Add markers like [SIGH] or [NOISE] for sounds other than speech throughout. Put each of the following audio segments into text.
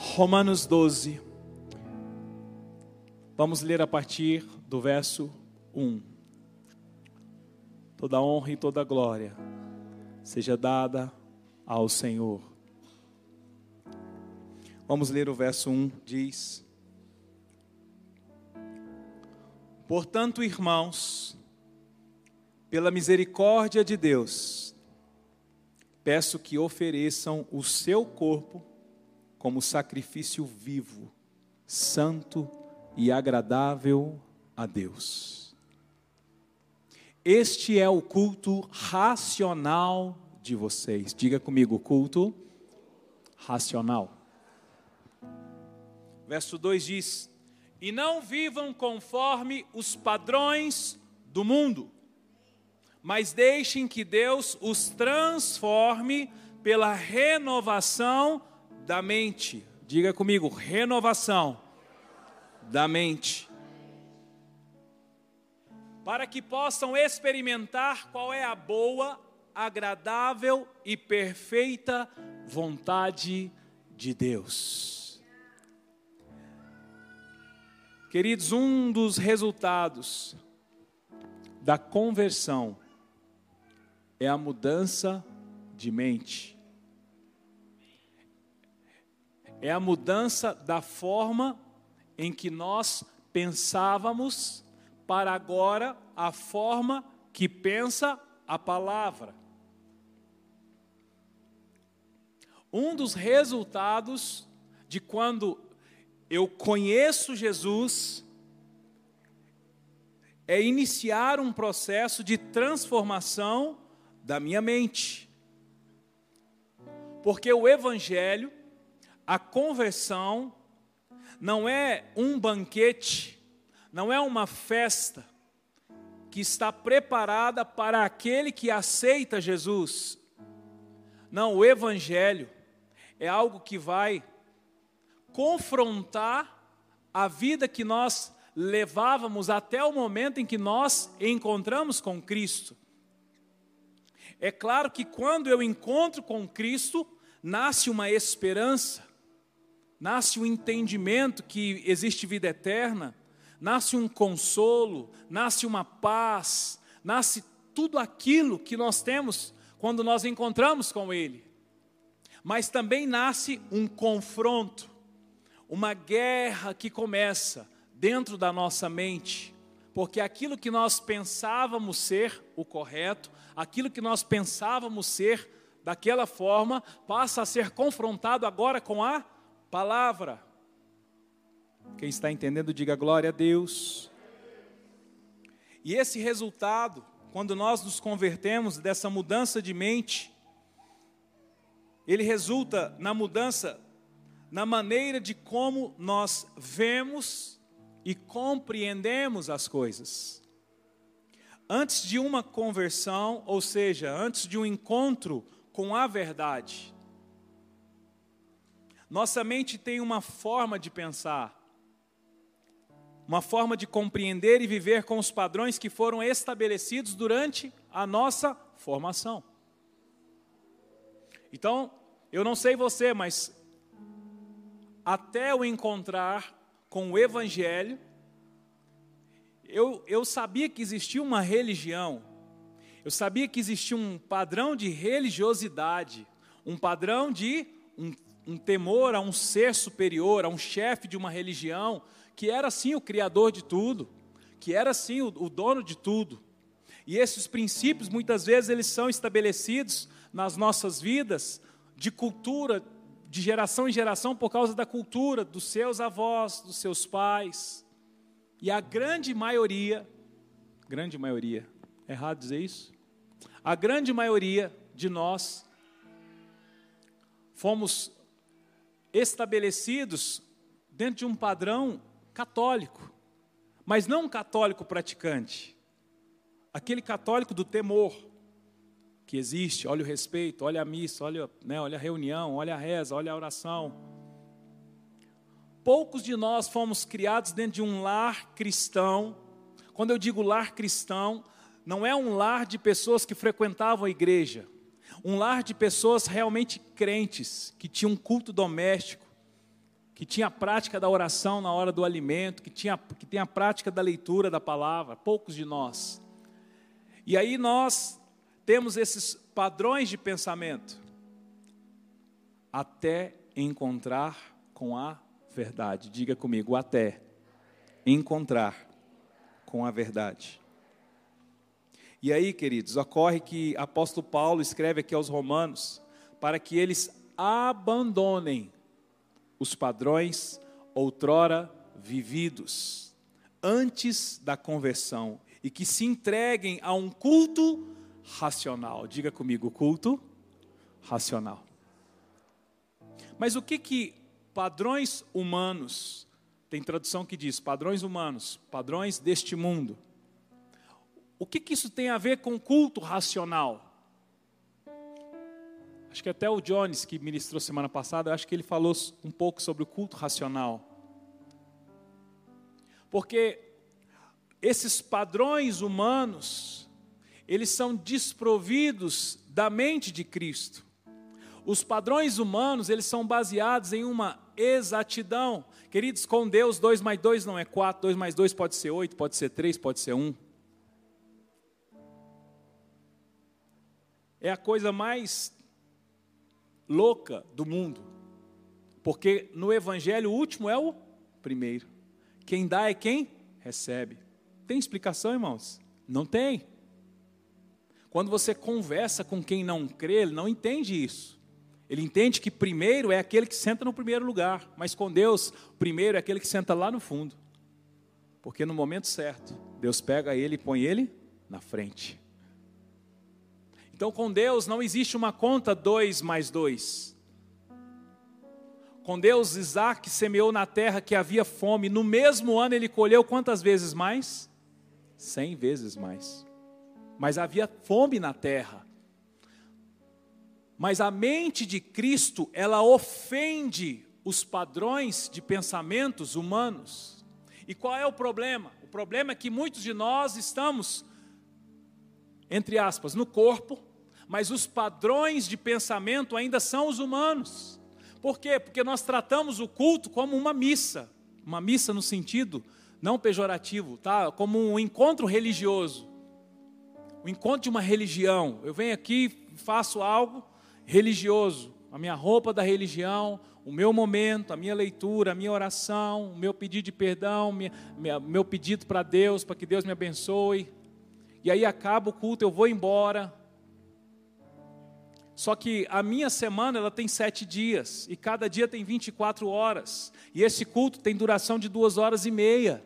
Romanos 12. Vamos ler a partir do verso 1. Toda honra e toda glória seja dada ao Senhor. Vamos ler o verso 1, diz: Portanto, irmãos, pela misericórdia de Deus, peço que ofereçam o seu corpo como sacrifício vivo, santo e agradável a Deus. Este é o culto racional de vocês. Diga comigo, culto racional. Verso 2 diz: E não vivam conforme os padrões do mundo, mas deixem que Deus os transforme pela renovação da mente. Diga comigo, renovação da mente. Para que possam experimentar qual é a boa, agradável e perfeita vontade de Deus. Queridos, um dos resultados da conversão é a mudança de mente é a mudança da forma em que nós pensávamos para agora a forma que pensa a palavra. Um dos resultados de quando eu conheço Jesus é iniciar um processo de transformação da minha mente. Porque o Evangelho a conversão não é um banquete, não é uma festa que está preparada para aquele que aceita Jesus. Não, o Evangelho é algo que vai confrontar a vida que nós levávamos até o momento em que nós encontramos com Cristo. É claro que quando eu encontro com Cristo, nasce uma esperança, nasce o um entendimento que existe vida eterna, nasce um consolo, nasce uma paz, nasce tudo aquilo que nós temos quando nós encontramos com Ele. Mas também nasce um confronto, uma guerra que começa dentro da nossa mente, porque aquilo que nós pensávamos ser o correto, aquilo que nós pensávamos ser daquela forma, passa a ser confrontado agora com a palavra. Quem está entendendo, diga glória a Deus. E esse resultado, quando nós nos convertemos dessa mudança de mente, ele resulta na mudança na maneira de como nós vemos e compreendemos as coisas. Antes de uma conversão, ou seja, antes de um encontro com a verdade, nossa mente tem uma forma de pensar, uma forma de compreender e viver com os padrões que foram estabelecidos durante a nossa formação. Então, eu não sei você, mas até eu encontrar com o Evangelho, eu, eu sabia que existia uma religião, eu sabia que existia um padrão de religiosidade, um padrão de um um temor a um ser superior, a um chefe de uma religião, que era sim o criador de tudo, que era sim o, o dono de tudo. E esses princípios, muitas vezes, eles são estabelecidos nas nossas vidas de cultura, de geração em geração, por causa da cultura dos seus avós, dos seus pais. E a grande maioria, grande maioria, é errado dizer isso? A grande maioria de nós fomos estabelecidos dentro de um padrão católico, mas não um católico praticante, aquele católico do temor que existe, olha o respeito, olha a missa, olha, né, olha a reunião, olha a reza, olha a oração. Poucos de nós fomos criados dentro de um lar cristão. Quando eu digo lar cristão, não é um lar de pessoas que frequentavam a igreja um lar de pessoas realmente crentes, que tinham um culto doméstico, que tinha a prática da oração na hora do alimento, que, tinha, que tem a prática da leitura da palavra, poucos de nós. E aí nós temos esses padrões de pensamento até encontrar com a verdade. Diga comigo, até encontrar com a verdade. E aí, queridos, ocorre que apóstolo Paulo escreve aqui aos Romanos para que eles abandonem os padrões outrora vividos antes da conversão e que se entreguem a um culto racional. Diga comigo, culto racional. Mas o que que padrões humanos, tem tradução que diz padrões humanos, padrões deste mundo. O que que isso tem a ver com culto racional? Acho que até o Jones, que ministrou semana passada, acho que ele falou um pouco sobre o culto racional. Porque esses padrões humanos, eles são desprovidos da mente de Cristo. Os padrões humanos, eles são baseados em uma exatidão. Queridos, com Deus, 2 mais 2 não é 4, 2 mais 2 pode ser 8, pode ser 3, pode ser 1. É a coisa mais louca do mundo. Porque no Evangelho o último é o primeiro. Quem dá é quem recebe. Tem explicação, irmãos? Não tem. Quando você conversa com quem não crê, ele não entende isso. Ele entende que primeiro é aquele que senta no primeiro lugar, mas com Deus, primeiro é aquele que senta lá no fundo. Porque no momento certo, Deus pega ele e põe ele na frente. Então, com Deus não existe uma conta 2 mais 2. Com Deus, Isaac semeou na terra que havia fome. No mesmo ano, ele colheu quantas vezes mais? Cem vezes mais. Mas havia fome na terra. Mas a mente de Cristo, ela ofende os padrões de pensamentos humanos. E qual é o problema? O problema é que muitos de nós estamos, entre aspas, no corpo, mas os padrões de pensamento ainda são os humanos. Por quê? Porque nós tratamos o culto como uma missa, uma missa no sentido não pejorativo, tá? Como um encontro religioso, o encontro de uma religião. Eu venho aqui, faço algo religioso, a minha roupa da religião, o meu momento, a minha leitura, a minha oração, o meu pedido de perdão, minha, minha, meu pedido para Deus, para que Deus me abençoe. E aí acaba o culto, eu vou embora, só que a minha semana ela tem sete dias e cada dia tem 24 horas. E esse culto tem duração de duas horas e meia.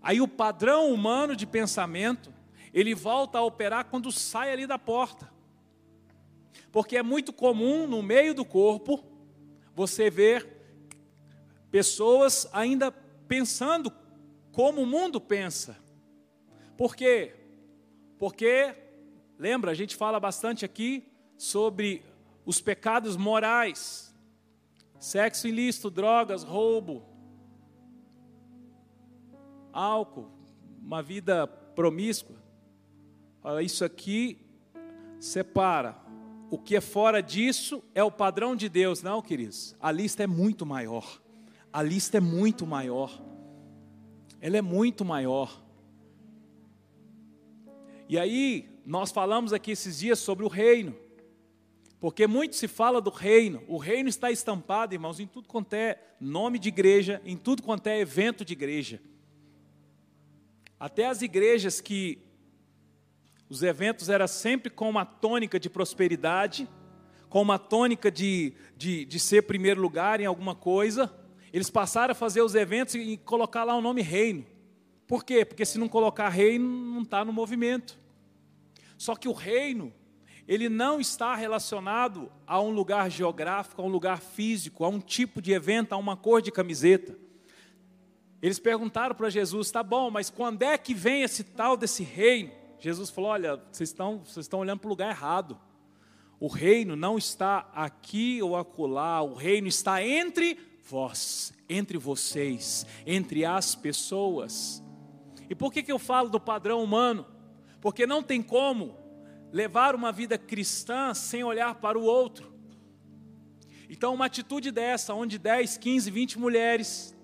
Aí o padrão humano de pensamento ele volta a operar quando sai ali da porta. Porque é muito comum no meio do corpo você ver pessoas ainda pensando como o mundo pensa. Por quê? Porque Lembra, a gente fala bastante aqui sobre os pecados morais: sexo ilícito, drogas, roubo, álcool, uma vida promíscua. Isso aqui separa. O que é fora disso é o padrão de Deus, não, queridos? A lista é muito maior. A lista é muito maior. Ela é muito maior. E aí, nós falamos aqui esses dias sobre o reino, porque muito se fala do reino, o reino está estampado, irmãos, em tudo quanto é nome de igreja, em tudo quanto é evento de igreja. Até as igrejas que os eventos eram sempre com uma tônica de prosperidade, com uma tônica de, de, de ser primeiro lugar em alguma coisa, eles passaram a fazer os eventos e colocar lá o nome reino. Por quê? Porque se não colocar reino, não está no movimento. Só que o reino, ele não está relacionado a um lugar geográfico, a um lugar físico, a um tipo de evento, a uma cor de camiseta. Eles perguntaram para Jesus: tá bom, mas quando é que vem esse tal desse reino? Jesus falou: olha, vocês estão, vocês estão olhando para o lugar errado. O reino não está aqui ou acolá, o reino está entre vós, entre vocês, entre as pessoas. E por que, que eu falo do padrão humano? Porque não tem como levar uma vida cristã sem olhar para o outro. Então, uma atitude dessa, onde 10, 15, 20 mulheres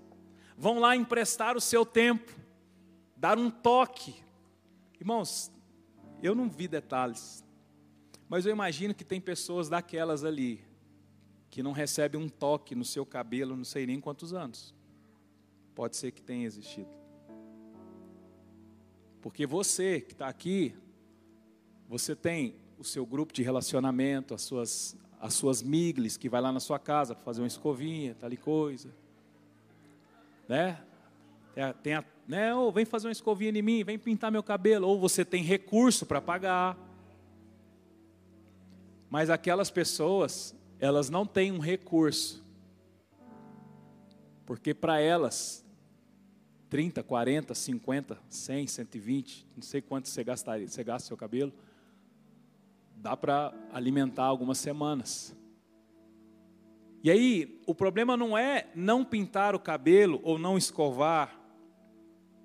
vão lá emprestar o seu tempo, dar um toque. Irmãos, eu não vi detalhes, mas eu imagino que tem pessoas daquelas ali que não recebem um toque no seu cabelo, não sei nem quantos anos. Pode ser que tenha existido. Porque você que está aqui, você tem o seu grupo de relacionamento, as suas, as suas migles, que vai lá na sua casa para fazer uma escovinha, tal e coisa. Né? Tem tem a, né? Ou vem fazer uma escovinha em mim, vem pintar meu cabelo. Ou você tem recurso para pagar. Mas aquelas pessoas, elas não têm um recurso. Porque para elas, 30, 40, 50, 100, 120, não sei quanto você gastaria, você gasta seu cabelo, dá para alimentar algumas semanas. E aí, o problema não é não pintar o cabelo ou não escovar,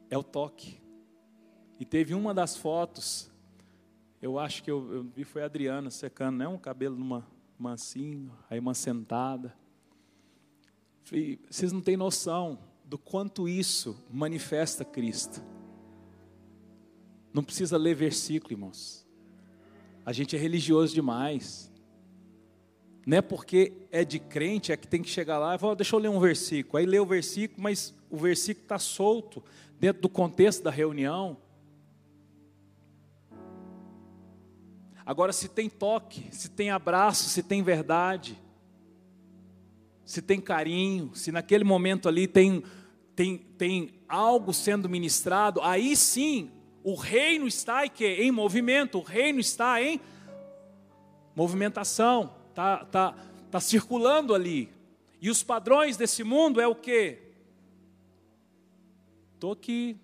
é o toque. E teve uma das fotos, eu acho que eu, eu vi foi a Adriana secando, né? Um cabelo numa mansinho, aí uma sentada. E vocês não têm noção do quanto isso manifesta Cristo. Não precisa ler versículo, irmãos. A gente é religioso demais. Não é porque é de crente, é que tem que chegar lá e falar, deixa eu ler um versículo. Aí lê o versículo, mas o versículo está solto dentro do contexto da reunião. Agora, se tem toque, se tem abraço, se tem verdade, se tem carinho, se naquele momento ali tem, tem, tem algo sendo ministrado, aí sim o reino está em, movimento, o reino está em movimentação, está tá, tá circulando ali. E os padrões desse mundo é o quê? Estou aqui,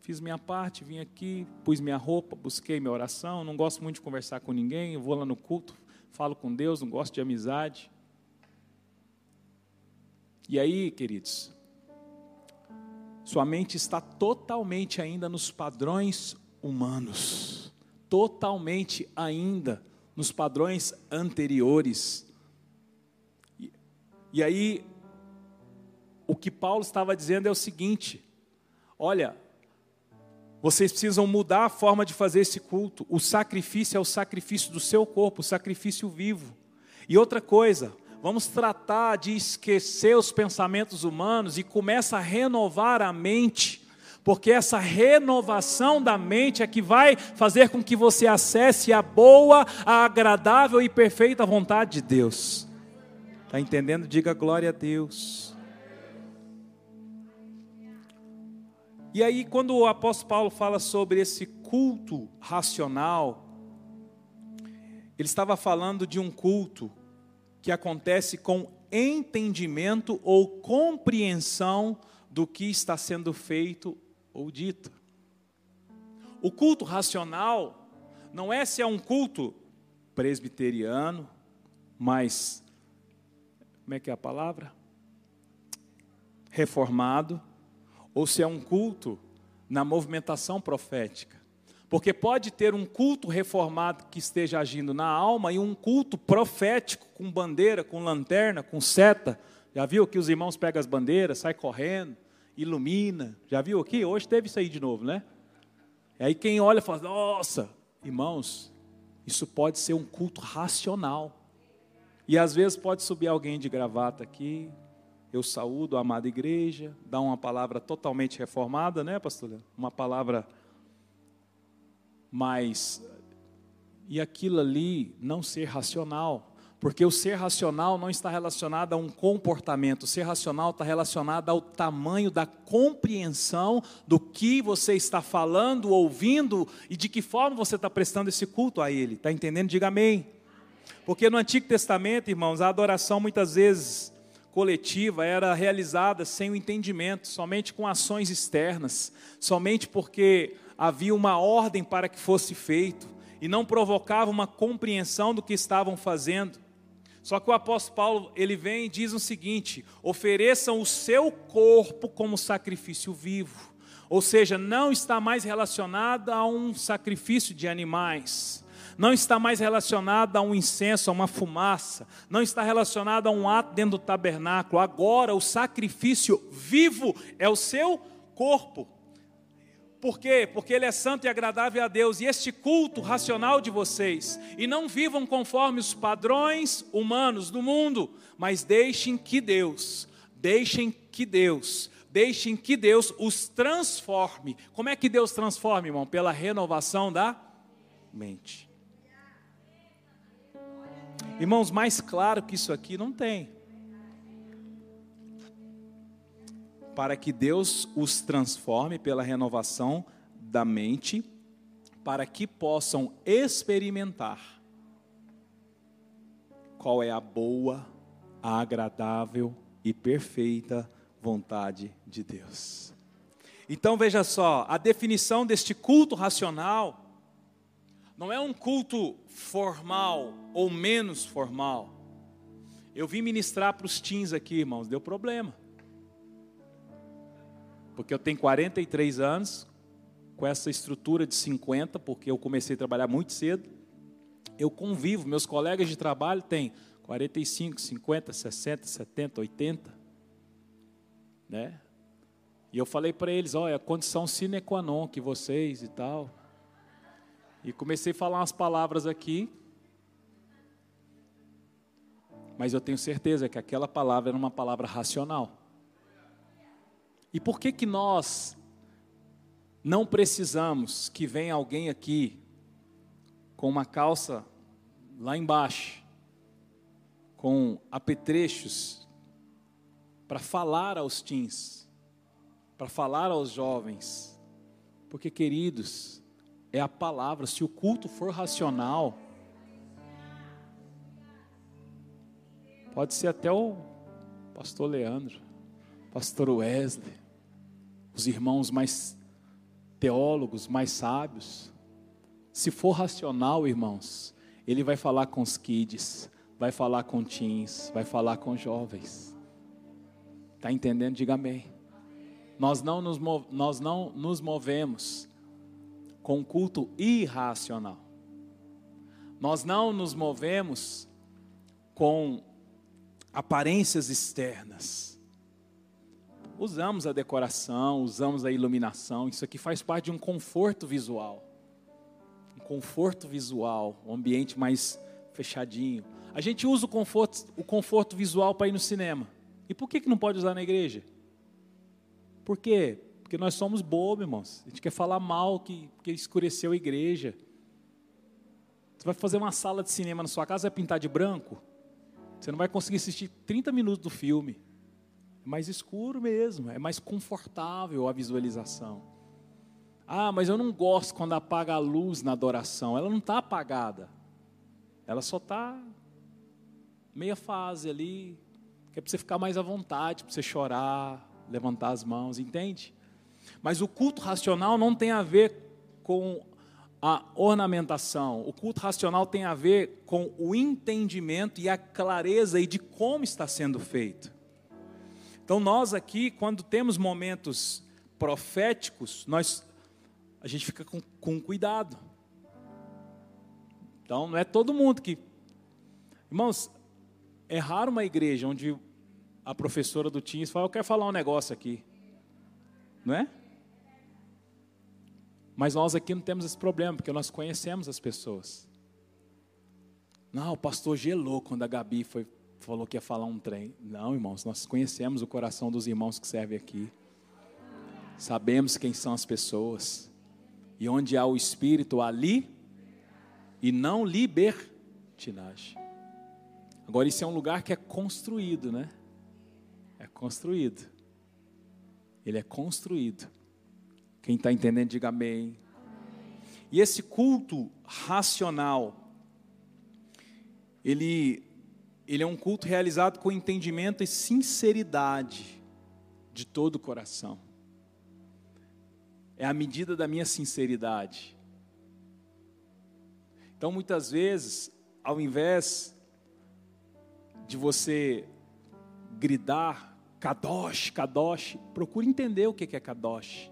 fiz minha parte, vim aqui, pus minha roupa, busquei minha oração, não gosto muito de conversar com ninguém, vou lá no culto, falo com Deus, não gosto de amizade. E aí, queridos, sua mente está totalmente ainda nos padrões humanos, totalmente ainda nos padrões anteriores. E, e aí, o que Paulo estava dizendo é o seguinte: olha, vocês precisam mudar a forma de fazer esse culto. O sacrifício é o sacrifício do seu corpo, o sacrifício vivo. E outra coisa, vamos tratar de esquecer os pensamentos humanos e começa a renovar a mente, porque essa renovação da mente é que vai fazer com que você acesse a boa, a agradável e perfeita vontade de Deus. Está entendendo? Diga glória a Deus. E aí, quando o apóstolo Paulo fala sobre esse culto racional, ele estava falando de um culto que acontece com entendimento ou compreensão do que está sendo feito ou dito. O culto racional não é se é um culto presbiteriano, mas como é que é a palavra? Reformado, ou se é um culto na movimentação profética. Porque pode ter um culto reformado que esteja agindo na alma e um culto profético com bandeira, com lanterna, com seta. Já viu que os irmãos pegam as bandeiras, sai correndo, ilumina. Já viu aqui? Hoje teve isso aí de novo, né? E aí quem olha fala: "Nossa, irmãos, isso pode ser um culto racional". E às vezes pode subir alguém de gravata aqui, eu saúdo a amada igreja, dá uma palavra totalmente reformada, né, pastor? Uma palavra mas e aquilo ali não ser racional, porque o ser racional não está relacionado a um comportamento, o ser racional está relacionado ao tamanho da compreensão do que você está falando, ouvindo e de que forma você está prestando esse culto a Ele. Está entendendo? Diga amém. Porque no Antigo Testamento, irmãos, a adoração muitas vezes coletiva era realizada sem o entendimento, somente com ações externas, somente porque havia uma ordem para que fosse feito e não provocava uma compreensão do que estavam fazendo. Só que o apóstolo Paulo, ele vem e diz o seguinte: ofereçam o seu corpo como sacrifício vivo. Ou seja, não está mais relacionado a um sacrifício de animais, não está mais relacionada a um incenso, a uma fumaça, não está relacionada a um ato dentro do tabernáculo. Agora, o sacrifício vivo é o seu corpo. Por quê? Porque ele é santo e agradável a Deus. E este culto racional de vocês, e não vivam conforme os padrões humanos do mundo, mas deixem que Deus, deixem que Deus, deixem que Deus os transforme. Como é que Deus transforma, irmão? Pela renovação da mente. Irmãos, mais claro que isso aqui não tem. Para que Deus os transforme pela renovação da mente, para que possam experimentar qual é a boa, a agradável e perfeita vontade de Deus. Então veja só, a definição deste culto racional não é um culto formal ou menos formal. Eu vim ministrar para os teens aqui, irmãos, deu problema. Porque eu tenho 43 anos, com essa estrutura de 50, porque eu comecei a trabalhar muito cedo. Eu convivo, meus colegas de trabalho têm 45, 50, 60, 70, 80. Né? E eu falei para eles, olha, a condição sine qua non que vocês e tal. E comecei a falar umas palavras aqui. Mas eu tenho certeza que aquela palavra era uma palavra racional. E por que que nós não precisamos que venha alguém aqui com uma calça lá embaixo, com apetrechos, para falar aos teens, para falar aos jovens? Porque, queridos, é a palavra. Se o culto for racional, pode ser até o pastor Leandro, pastor Wesley, os irmãos mais teólogos, mais sábios. Se for racional, irmãos, ele vai falar com os kids, vai falar com teens, vai falar com jovens. Está entendendo? Diga amém. Nós não nos, nós não nos movemos com culto irracional. Nós não nos movemos com aparências externas. Usamos a decoração, usamos a iluminação, isso aqui faz parte de um conforto visual. Um conforto visual, um ambiente mais fechadinho. A gente usa o conforto, o conforto visual para ir no cinema. E por que, que não pode usar na igreja? Por quê? Porque nós somos bobos, irmãos. A gente quer falar mal que, que escureceu a igreja. Você vai fazer uma sala de cinema na sua casa, vai pintar de branco? Você não vai conseguir assistir 30 minutos do filme. É mais escuro mesmo, é mais confortável a visualização. Ah, mas eu não gosto quando apaga a luz na adoração. Ela não está apagada. Ela só está meia fase ali, que é para você ficar mais à vontade, para você chorar, levantar as mãos, entende? Mas o culto racional não tem a ver com a ornamentação. O culto racional tem a ver com o entendimento e a clareza e de como está sendo feito. Então nós aqui, quando temos momentos proféticos, nós a gente fica com, com cuidado. Então não é todo mundo que, irmãos, é raro uma igreja onde a professora do Teams fala, eu quero falar um negócio aqui, não é? Mas nós aqui não temos esse problema, porque nós conhecemos as pessoas. Não, o pastor gelou quando a Gabi foi, falou que ia falar um trem. Não, irmãos, nós conhecemos o coração dos irmãos que servem aqui. Sabemos quem são as pessoas. E onde há o Espírito, ali e não libertinagem. Agora, isso é um lugar que é construído, né? É construído. Ele é construído. Quem está entendendo, diga amém. E esse culto racional, ele, ele é um culto realizado com entendimento e sinceridade de todo o coração. É a medida da minha sinceridade. Então, muitas vezes, ao invés de você gritar, Kadosh, Kadosh, procure entender o que é Kadosh.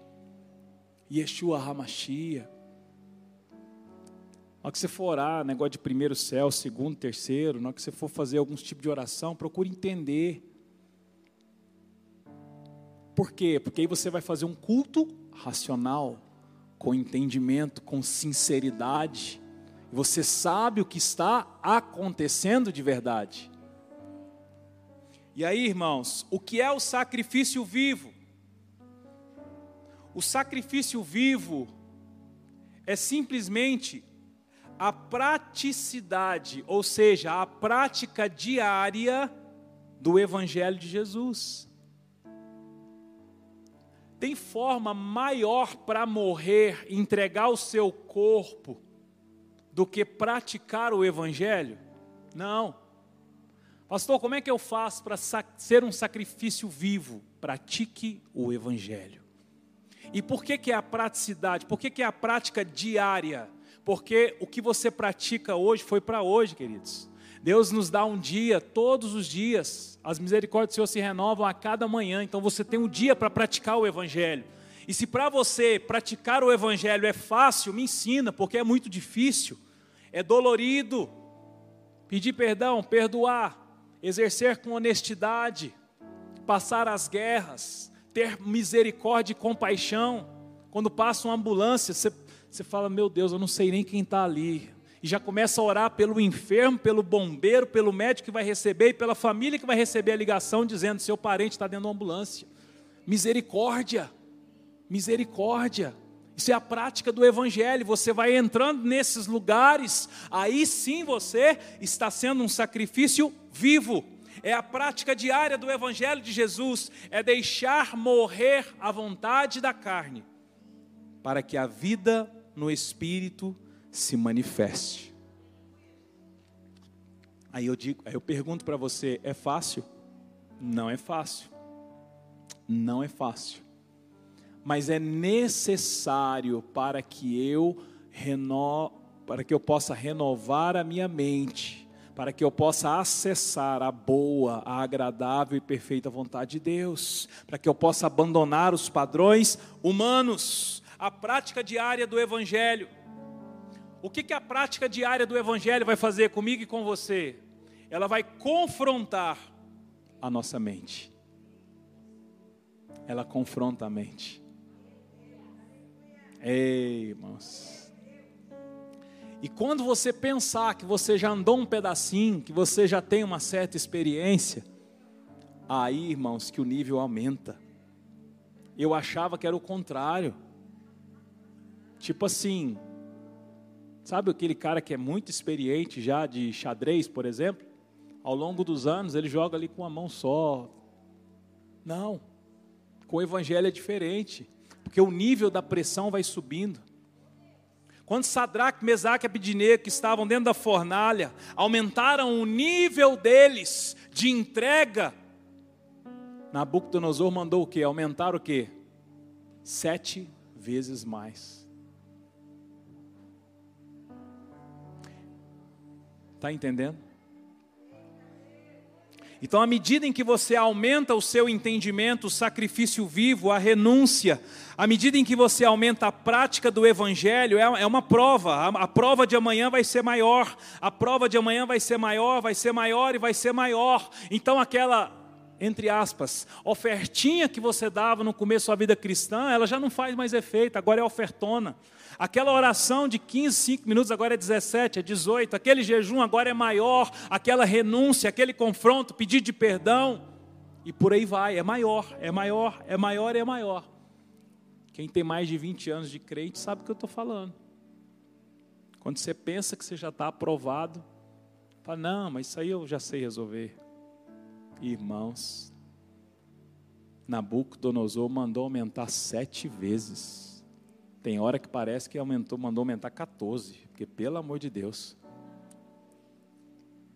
Yeshua Hamashia. Na hora que você for orar, negócio de primeiro céu, segundo, terceiro, na hora que você for fazer algum tipo de oração, procure entender. Por quê? Porque aí você vai fazer um culto racional, com entendimento, com sinceridade. Você sabe o que está acontecendo de verdade. E aí, irmãos, o que é o sacrifício vivo? O sacrifício vivo é simplesmente a praticidade, ou seja, a prática diária do Evangelho de Jesus. Tem forma maior para morrer, entregar o seu corpo, do que praticar o Evangelho? Não. Pastor, como é que eu faço para ser um sacrifício vivo? Pratique o Evangelho. E por que, que é a praticidade? Por que, que é a prática diária? Porque o que você pratica hoje foi para hoje, queridos. Deus nos dá um dia, todos os dias. As misericórdias do Senhor se renovam a cada manhã. Então você tem um dia para praticar o Evangelho. E se para você praticar o Evangelho é fácil, me ensina, porque é muito difícil, é dolorido. Pedir perdão, perdoar, exercer com honestidade, passar as guerras, ter misericórdia e compaixão. Quando passa uma ambulância, você você fala, meu Deus, eu não sei nem quem está ali. E já começa a orar pelo enfermo, pelo bombeiro, pelo médico que vai receber e pela família que vai receber a ligação dizendo: seu parente está dentro da ambulância. Misericórdia, misericórdia. Isso é a prática do Evangelho. Você vai entrando nesses lugares, aí sim você está sendo um sacrifício vivo. É a prática diária do Evangelho de Jesus, é deixar morrer a vontade da carne, para que a vida no Espírito se manifeste. Aí eu digo, aí eu pergunto para você, é fácil? Não é fácil. Não é fácil. Mas é necessário para que eu reno, para que eu possa renovar a minha mente, para que eu possa acessar a boa, a agradável e perfeita vontade de Deus, para que eu possa abandonar os padrões humanos a prática diária do Evangelho. O que, que a prática diária do Evangelho vai fazer comigo e com você? Ela vai confrontar a nossa mente. Ela confronta a mente. Ei, irmãos. E quando você pensar que você já andou um pedacinho, que você já tem uma certa experiência, aí, irmãos, que o nível aumenta. Eu achava que era o contrário. Tipo assim, sabe aquele cara que é muito experiente já de xadrez, por exemplo? Ao longo dos anos ele joga ali com a mão só. Não, com o evangelho é diferente, porque o nível da pressão vai subindo. Quando Sadraque, Mesaque e Abidineiro, que estavam dentro da fornalha, aumentaram o nível deles de entrega, Nabucodonosor mandou o quê? Aumentar o quê? Sete vezes mais. Está entendendo? Então, à medida em que você aumenta o seu entendimento, o sacrifício vivo, a renúncia, à medida em que você aumenta a prática do Evangelho, é, é uma prova, a, prova de amanhã vai ser maior, a prova de amanhã vai ser maior, vai ser maior e vai ser maior. Então, aquela, entre aspas, ofertinha que você dava no começo da vida cristã, ela já não faz mais efeito, agora é ofertona. Aquela oração de 15, 5 minutos agora é 17, é 18. Aquele jejum agora é maior. Aquela renúncia, aquele confronto, pedido de perdão. E por aí vai, é maior, é maior, é maior é maior. Quem tem mais de 20 anos de crente sabe o que eu estou falando. Quando você pensa que você já está aprovado, fala, não, mas isso aí eu já sei resolver. Irmãos, Nabucodonosor mandou aumentar sete vezes. Tem hora que parece que aumentou, mandou aumentar 14, porque pelo amor de Deus.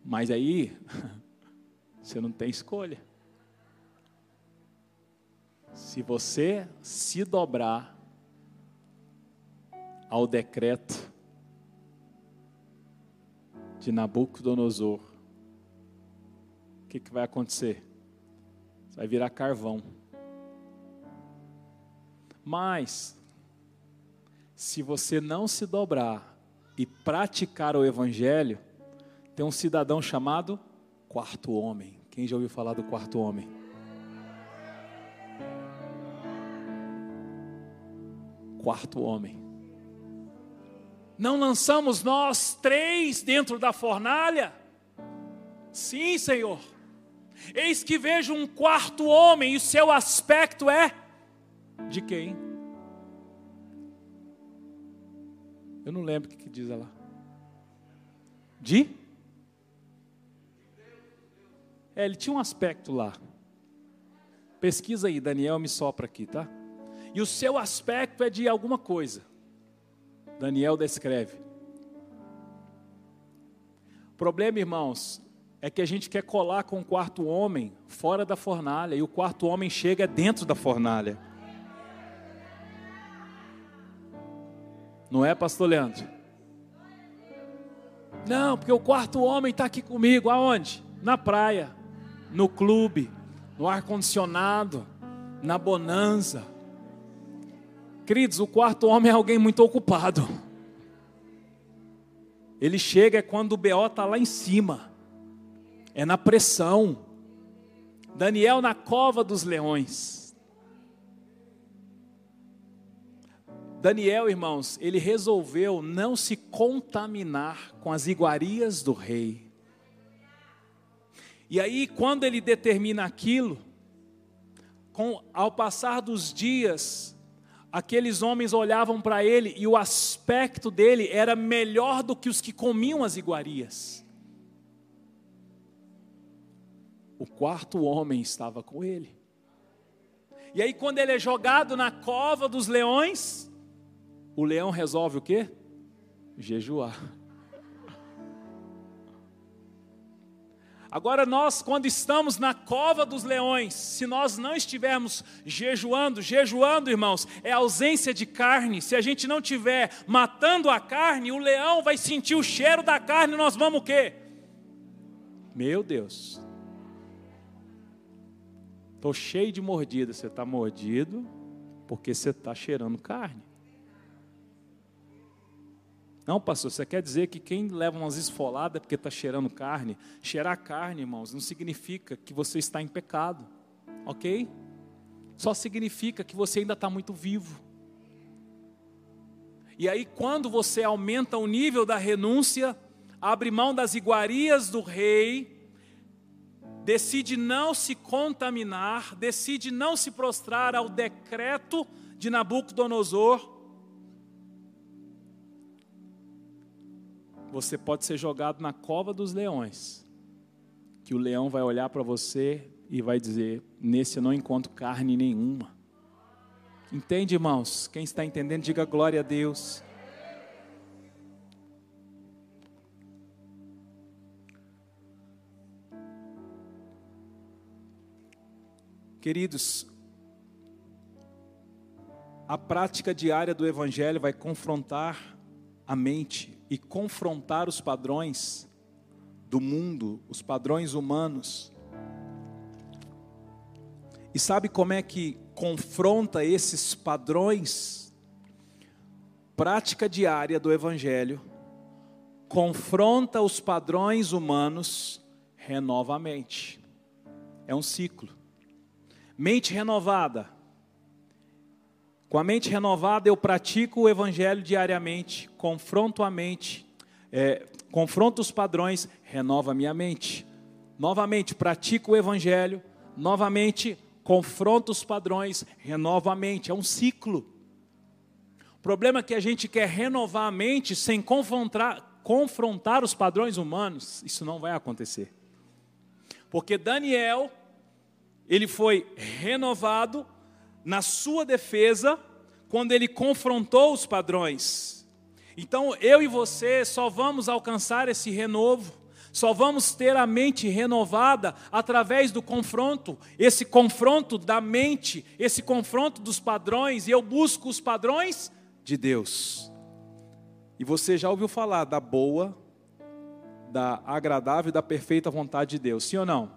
Mas aí [LAUGHS] você não tem escolha. Se você se dobrar ao decreto de Nabucodonosor, o que, que vai acontecer? Você vai virar carvão. Mas se você não se dobrar e praticar o evangelho, tem um cidadão chamado quarto homem. Quem já ouviu falar do quarto homem? Quarto homem. Não lançamos nós três dentro da fornalha? Sim, Senhor. Eis que vejo um quarto homem e o seu aspecto é de quem? Eu não lembro o que, que diz lá. De? É, ele tinha um aspecto lá. Pesquisa aí, Daniel me sopra aqui, tá? E o seu aspecto é de alguma coisa. Daniel descreve. O problema, irmãos, é que a gente quer colar com o quarto homem fora da fornalha e o quarto homem chega dentro da fornalha. Não é, pastor Leandro? Não, porque o quarto homem está aqui comigo. Aonde? Na praia, no clube, no ar-condicionado, na bonança. Queridos, o quarto homem é alguém muito ocupado. Ele chega é quando o BO está lá em cima, é na pressão. Daniel na cova dos leões. Daniel, irmãos, ele resolveu não se contaminar com as iguarias do rei. E aí, quando ele determina aquilo, com, ao passar dos dias, aqueles homens olhavam para ele e o aspecto dele era melhor do que os que comiam as iguarias. O quarto homem estava com ele. E aí, quando ele é jogado na cova dos leões, o leão resolve o quê? Jejuar. Agora, nós, quando estamos na cova dos leões, se nós não estivermos jejuando, jejuando, irmãos, é ausência de carne. Se a gente não estiver matando a carne, o leão vai sentir o cheiro da carne nós vamos o quê? Meu Deus. Estou cheio de mordida. Você está mordido porque você está cheirando carne. Não, pastor, você quer dizer que quem leva umas esfoladas porque está cheirando carne? Cheirar carne, irmãos, não significa que você está em pecado, ok? Só significa que você ainda está muito vivo. E aí, quando você aumenta o nível da renúncia, abre mão das iguarias do rei, decide não se contaminar, decide não se prostrar ao decreto de Nabucodonosor, você pode ser jogado na cova dos leões, que o leão vai olhar para você e vai dizer: Nesse eu não encontro carne nenhuma. Entende, irmãos? Quem está entendendo, diga glória a Deus. Queridos, a prática diária do Evangelho vai confrontar a mente e confrontar os padrões do mundo, os padrões humanos. E sabe como é que confronta esses padrões? Prática diária do Evangelho confronta os padrões humanos, renova a mente. É um ciclo. Mente renovada com a mente renovada, eu pratico o Evangelho diariamente, confronto a mente, é, confronto os padrões, renova a minha mente. Novamente, pratico o Evangelho, novamente, confronto os padrões, renova a mente. É um ciclo. O problema é que a gente quer renovar a mente sem confrontar, confrontar os padrões humanos. Isso não vai acontecer. Porque Daniel, ele foi renovado na sua defesa quando ele confrontou os padrões. Então, eu e você só vamos alcançar esse renovo, só vamos ter a mente renovada através do confronto, esse confronto da mente, esse confronto dos padrões, e eu busco os padrões de Deus. E você já ouviu falar da boa, da agradável e da perfeita vontade de Deus, sim ou não?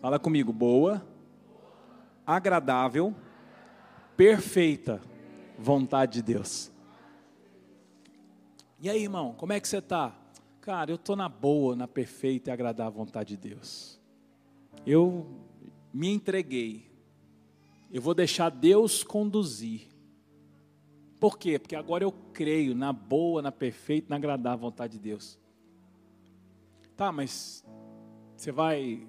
Fala comigo, boa, agradável, perfeita vontade de Deus. E aí, irmão, como é que você está? Cara, eu estou na boa, na perfeita e agradar a vontade de Deus. Eu me entreguei. Eu vou deixar Deus conduzir. Por quê? Porque agora eu creio na boa, na perfeita, na agradar a vontade de Deus. Tá, mas você vai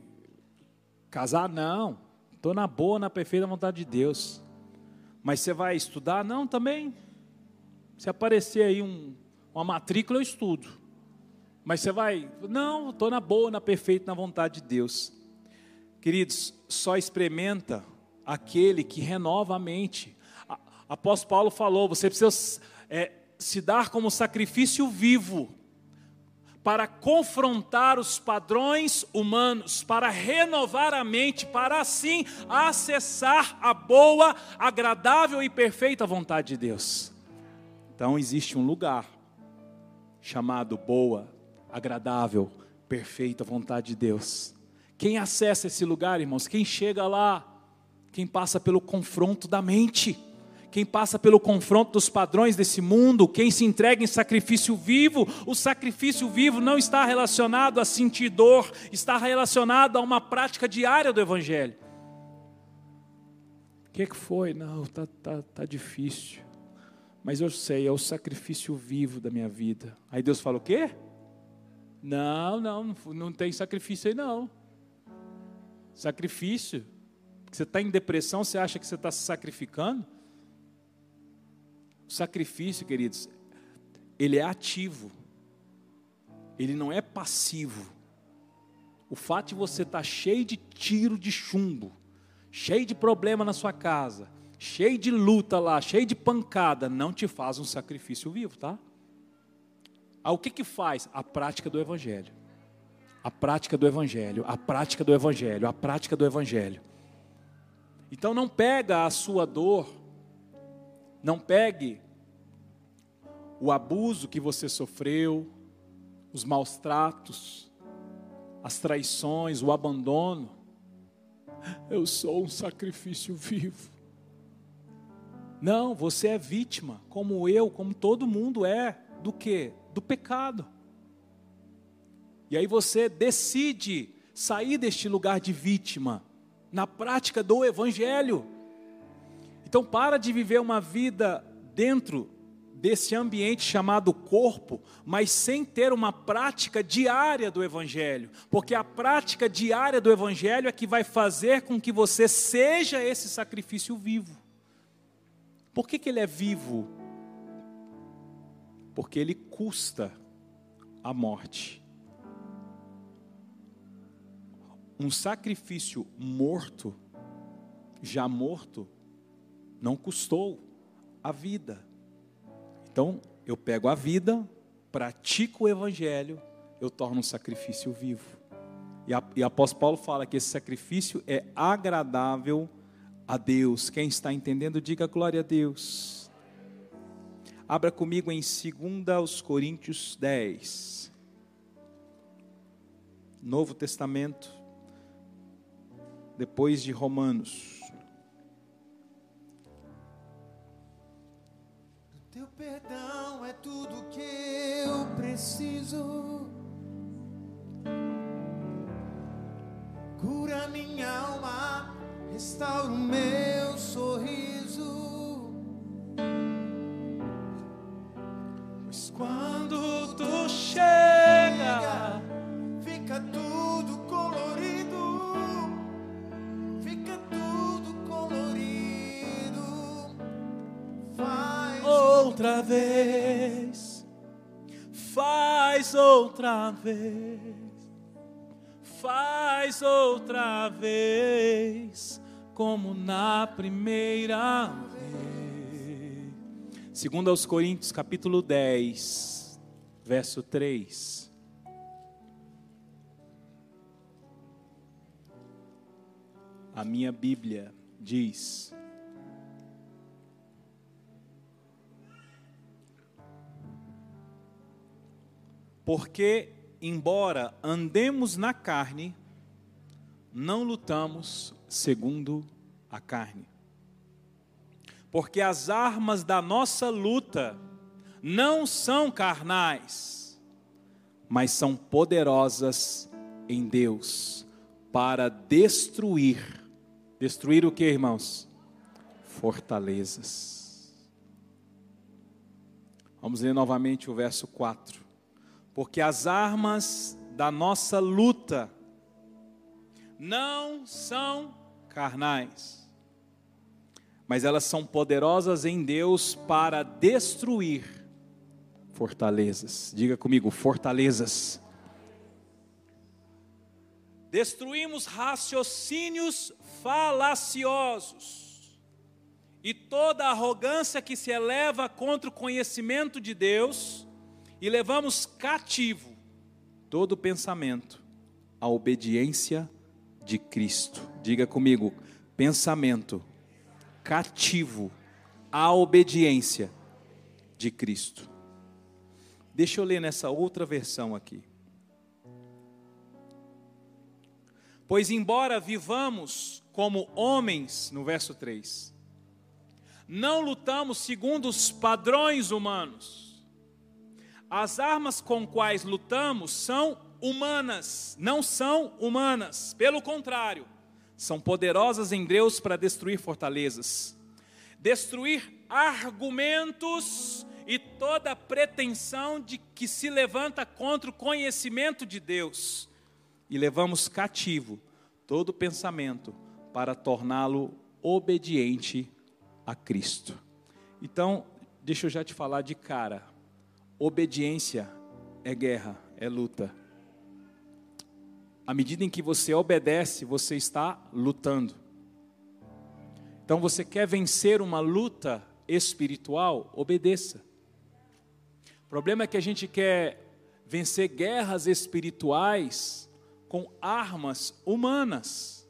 casar? Não. Estou na boa, na perfeita vontade de Deus. Mas você vai estudar? Não, também. Se aparecer aí um, uma matrícula, eu estudo. Mas você vai? Não, estou na boa, na perfeita, na vontade de Deus. Queridos, só experimenta aquele que renova a mente. Apóstolo Paulo falou: você precisa é, se dar como sacrifício vivo para confrontar os padrões humanos, para renovar a mente, para assim acessar a boa, agradável e perfeita vontade de Deus. Então existe um lugar chamado boa, agradável, perfeita vontade de Deus. Quem acessa esse lugar, irmãos? Quem chega lá? Quem passa pelo confronto da mente quem passa pelo confronto dos padrões desse mundo, quem se entrega em sacrifício vivo, o sacrifício vivo não está relacionado a sentir dor, está relacionado a uma prática diária do Evangelho. O que, que foi? Não, está tá, tá difícil. Mas eu sei, é o sacrifício vivo da minha vida. Aí Deus fala: o quê? Não, não, não tem sacrifício aí não. Sacrifício. Você está em depressão, você acha que você está se sacrificando? O sacrifício, queridos, ele é ativo, ele não é passivo. O fato de você estar tá cheio de tiro de chumbo, cheio de problema na sua casa, cheio de luta lá, cheio de pancada, não te faz um sacrifício vivo, tá? Ah, o que que faz? A prática do Evangelho. A prática do Evangelho, a prática do Evangelho, a prática do Evangelho. Então não pega a sua dor não pegue o abuso que você sofreu, os maus tratos, as traições, o abandono. Eu sou um sacrifício vivo. Não, você é vítima, como eu, como todo mundo é, do que? Do pecado. E aí você decide sair deste lugar de vítima na prática do evangelho. Então, para de viver uma vida dentro desse ambiente chamado corpo, mas sem ter uma prática diária do Evangelho, porque a prática diária do Evangelho é que vai fazer com que você seja esse sacrifício vivo. Por que, que ele é vivo? Porque ele custa a morte. Um sacrifício morto, já morto, não custou a vida. Então, eu pego a vida, pratico o evangelho, eu torno um sacrifício vivo. E, a, e apóstolo Paulo fala que esse sacrifício é agradável a Deus. Quem está entendendo, diga glória a Deus. Abra comigo em 2 Coríntios 10. Novo Testamento, depois de Romanos. Perdão é tudo que eu preciso. Cura minha alma, restaura o meu sorriso. Pois quando tu chega, fica tudo colorido. Fica tudo colorido. Faz outra vez, faz outra vez, faz outra vez, como na primeira vez. Segundo aos Coríntios, capítulo 10, verso 3. A minha Bíblia diz: Porque, embora andemos na carne, não lutamos segundo a carne. Porque as armas da nossa luta não são carnais, mas são poderosas em Deus para destruir. Destruir o que, irmãos? Fortalezas. Vamos ler novamente o verso 4. Porque as armas da nossa luta não são carnais, mas elas são poderosas em Deus para destruir fortalezas. Diga comigo, fortalezas. Destruímos raciocínios falaciosos e toda arrogância que se eleva contra o conhecimento de Deus e levamos cativo todo pensamento à obediência de Cristo. Diga comigo, pensamento cativo à obediência de Cristo. Deixa eu ler nessa outra versão aqui. Pois, embora vivamos como homens, no verso 3, não lutamos segundo os padrões humanos. As armas com quais lutamos são humanas, não são humanas, pelo contrário, são poderosas em Deus para destruir fortalezas, destruir argumentos e toda pretensão de que se levanta contra o conhecimento de Deus, e levamos cativo todo pensamento para torná-lo obediente a Cristo. Então, deixa eu já te falar de cara. Obediência é guerra, é luta. À medida em que você obedece, você está lutando. Então, você quer vencer uma luta espiritual? Obedeça. O problema é que a gente quer vencer guerras espirituais com armas humanas.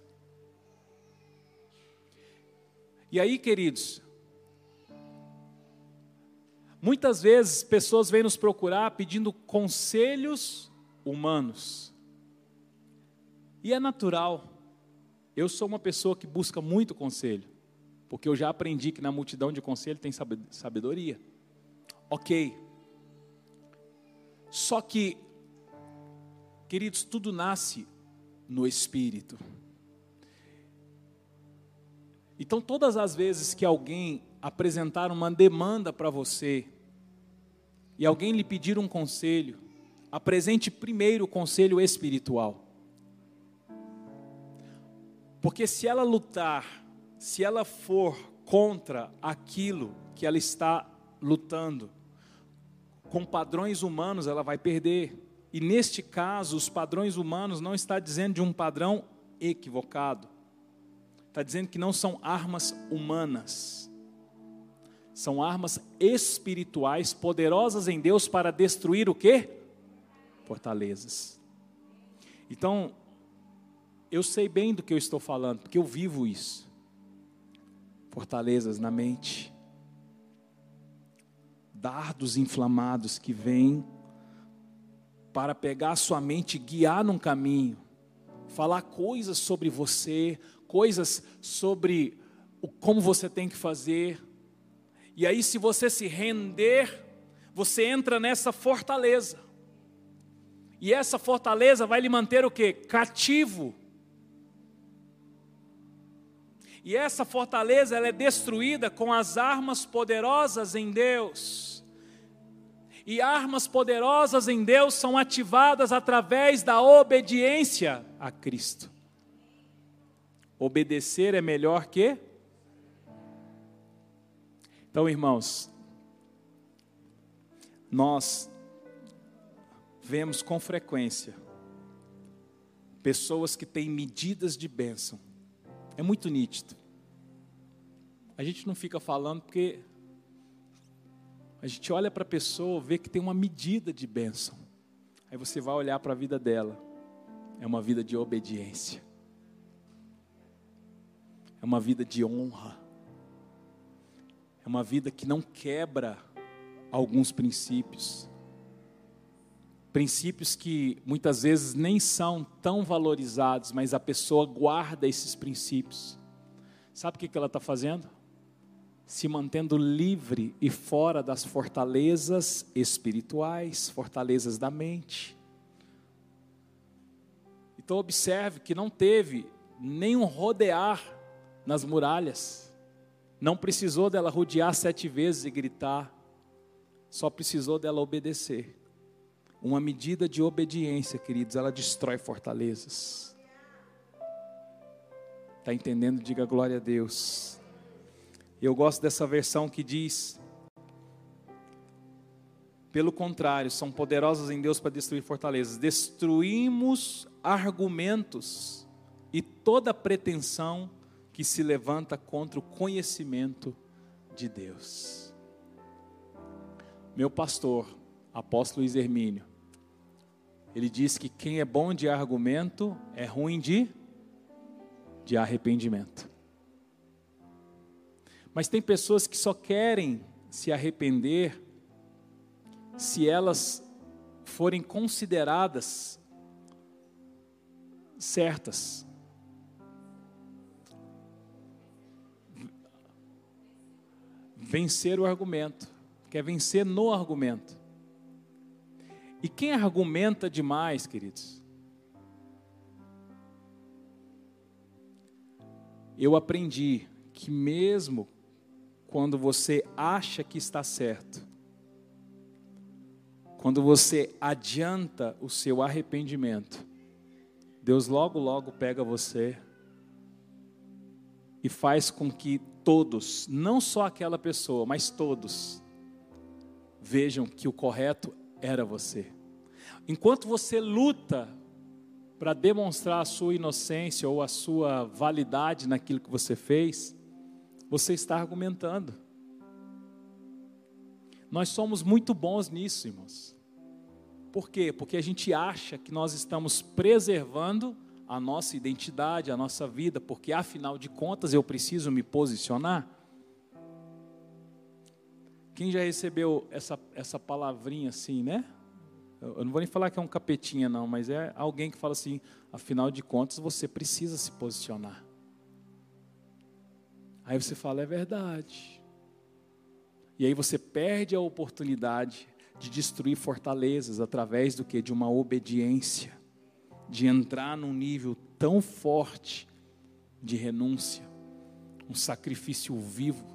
E aí, queridos, muitas vezes pessoas vêm nos procurar pedindo conselhos humanos. E é natural. Eu sou uma pessoa que busca muito conselho, porque eu já aprendi que na multidão de conselho tem sabedoria. Ok, só que, queridos, tudo nasce no espírito. Então, todas as vezes que alguém apresentar uma demanda para você, e alguém lhe pedir um conselho, apresente primeiro o conselho espiritual. Porque se ela lutar, se ela for contra aquilo que ela está lutando, com padrões humanos ela vai perder. E neste caso, os padrões humanos não está dizendo de um padrão equivocado. Está dizendo que não são armas humanas. São armas espirituais poderosas em Deus para destruir o quê? Fortalezas. Então, eu sei bem do que eu estou falando, porque eu vivo isso. Fortalezas na mente, dardos inflamados que vêm para pegar a sua mente e guiar num caminho, falar coisas sobre você, coisas sobre o, como você tem que fazer. E aí, se você se render, você entra nessa fortaleza. E essa fortaleza vai lhe manter o que? Cativo. E essa fortaleza ela é destruída com as armas poderosas em Deus e armas poderosas em Deus são ativadas através da obediência a Cristo. Obedecer é melhor que. Então, irmãos, nós vemos com frequência pessoas que têm medidas de bênção. É muito nítido. A gente não fica falando porque a gente olha para a pessoa, vê que tem uma medida de bênção. Aí você vai olhar para a vida dela. É uma vida de obediência. É uma vida de honra. É uma vida que não quebra alguns princípios. Princípios que muitas vezes nem são tão valorizados, mas a pessoa guarda esses princípios. Sabe o que ela está fazendo? se mantendo livre e fora das fortalezas espirituais, fortalezas da mente. Então, observe que não teve nenhum rodear nas muralhas, não precisou dela rodear sete vezes e gritar, só precisou dela obedecer. Uma medida de obediência, queridos, ela destrói fortalezas. Está entendendo? Diga glória a Deus. Eu gosto dessa versão que diz: pelo contrário, são poderosas em Deus para destruir fortalezas. Destruímos argumentos e toda pretensão que se levanta contra o conhecimento de Deus. Meu pastor, apóstolo Luiz Hermínio, ele diz que quem é bom de argumento é ruim de, de arrependimento. Mas tem pessoas que só querem se arrepender se elas forem consideradas certas. Vencer o argumento, quer vencer no argumento. E quem argumenta demais, queridos? Eu aprendi que mesmo quando você acha que está certo, quando você adianta o seu arrependimento, Deus logo, logo pega você e faz com que todos, não só aquela pessoa, mas todos, vejam que o correto era você. Enquanto você luta para demonstrar a sua inocência ou a sua validade naquilo que você fez, você está argumentando. Nós somos muito bons nisso, irmãos. Por quê? Porque a gente acha que nós estamos preservando a nossa identidade, a nossa vida, porque afinal de contas eu preciso me posicionar. Quem já recebeu essa, essa palavrinha assim, né? Eu não vou nem falar que é um capetinha, não, mas é alguém que fala assim: afinal de contas você precisa se posicionar. Aí você fala, é verdade. E aí você perde a oportunidade de destruir fortalezas através do que? De uma obediência, de entrar num nível tão forte de renúncia, um sacrifício vivo.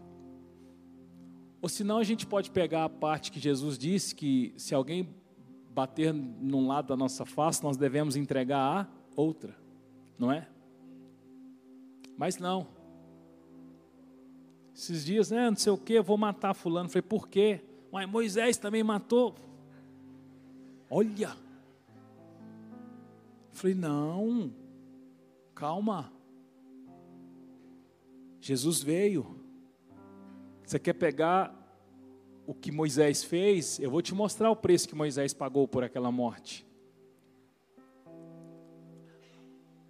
Ou senão a gente pode pegar a parte que Jesus disse que se alguém bater num lado da nossa face, nós devemos entregar a outra, não é? Mas não. Esses dias, né, não sei o que, vou matar fulano. Falei, por quê? Mas Moisés também matou. Olha. Falei, não. Calma. Jesus veio. Você quer pegar o que Moisés fez? Eu vou te mostrar o preço que Moisés pagou por aquela morte.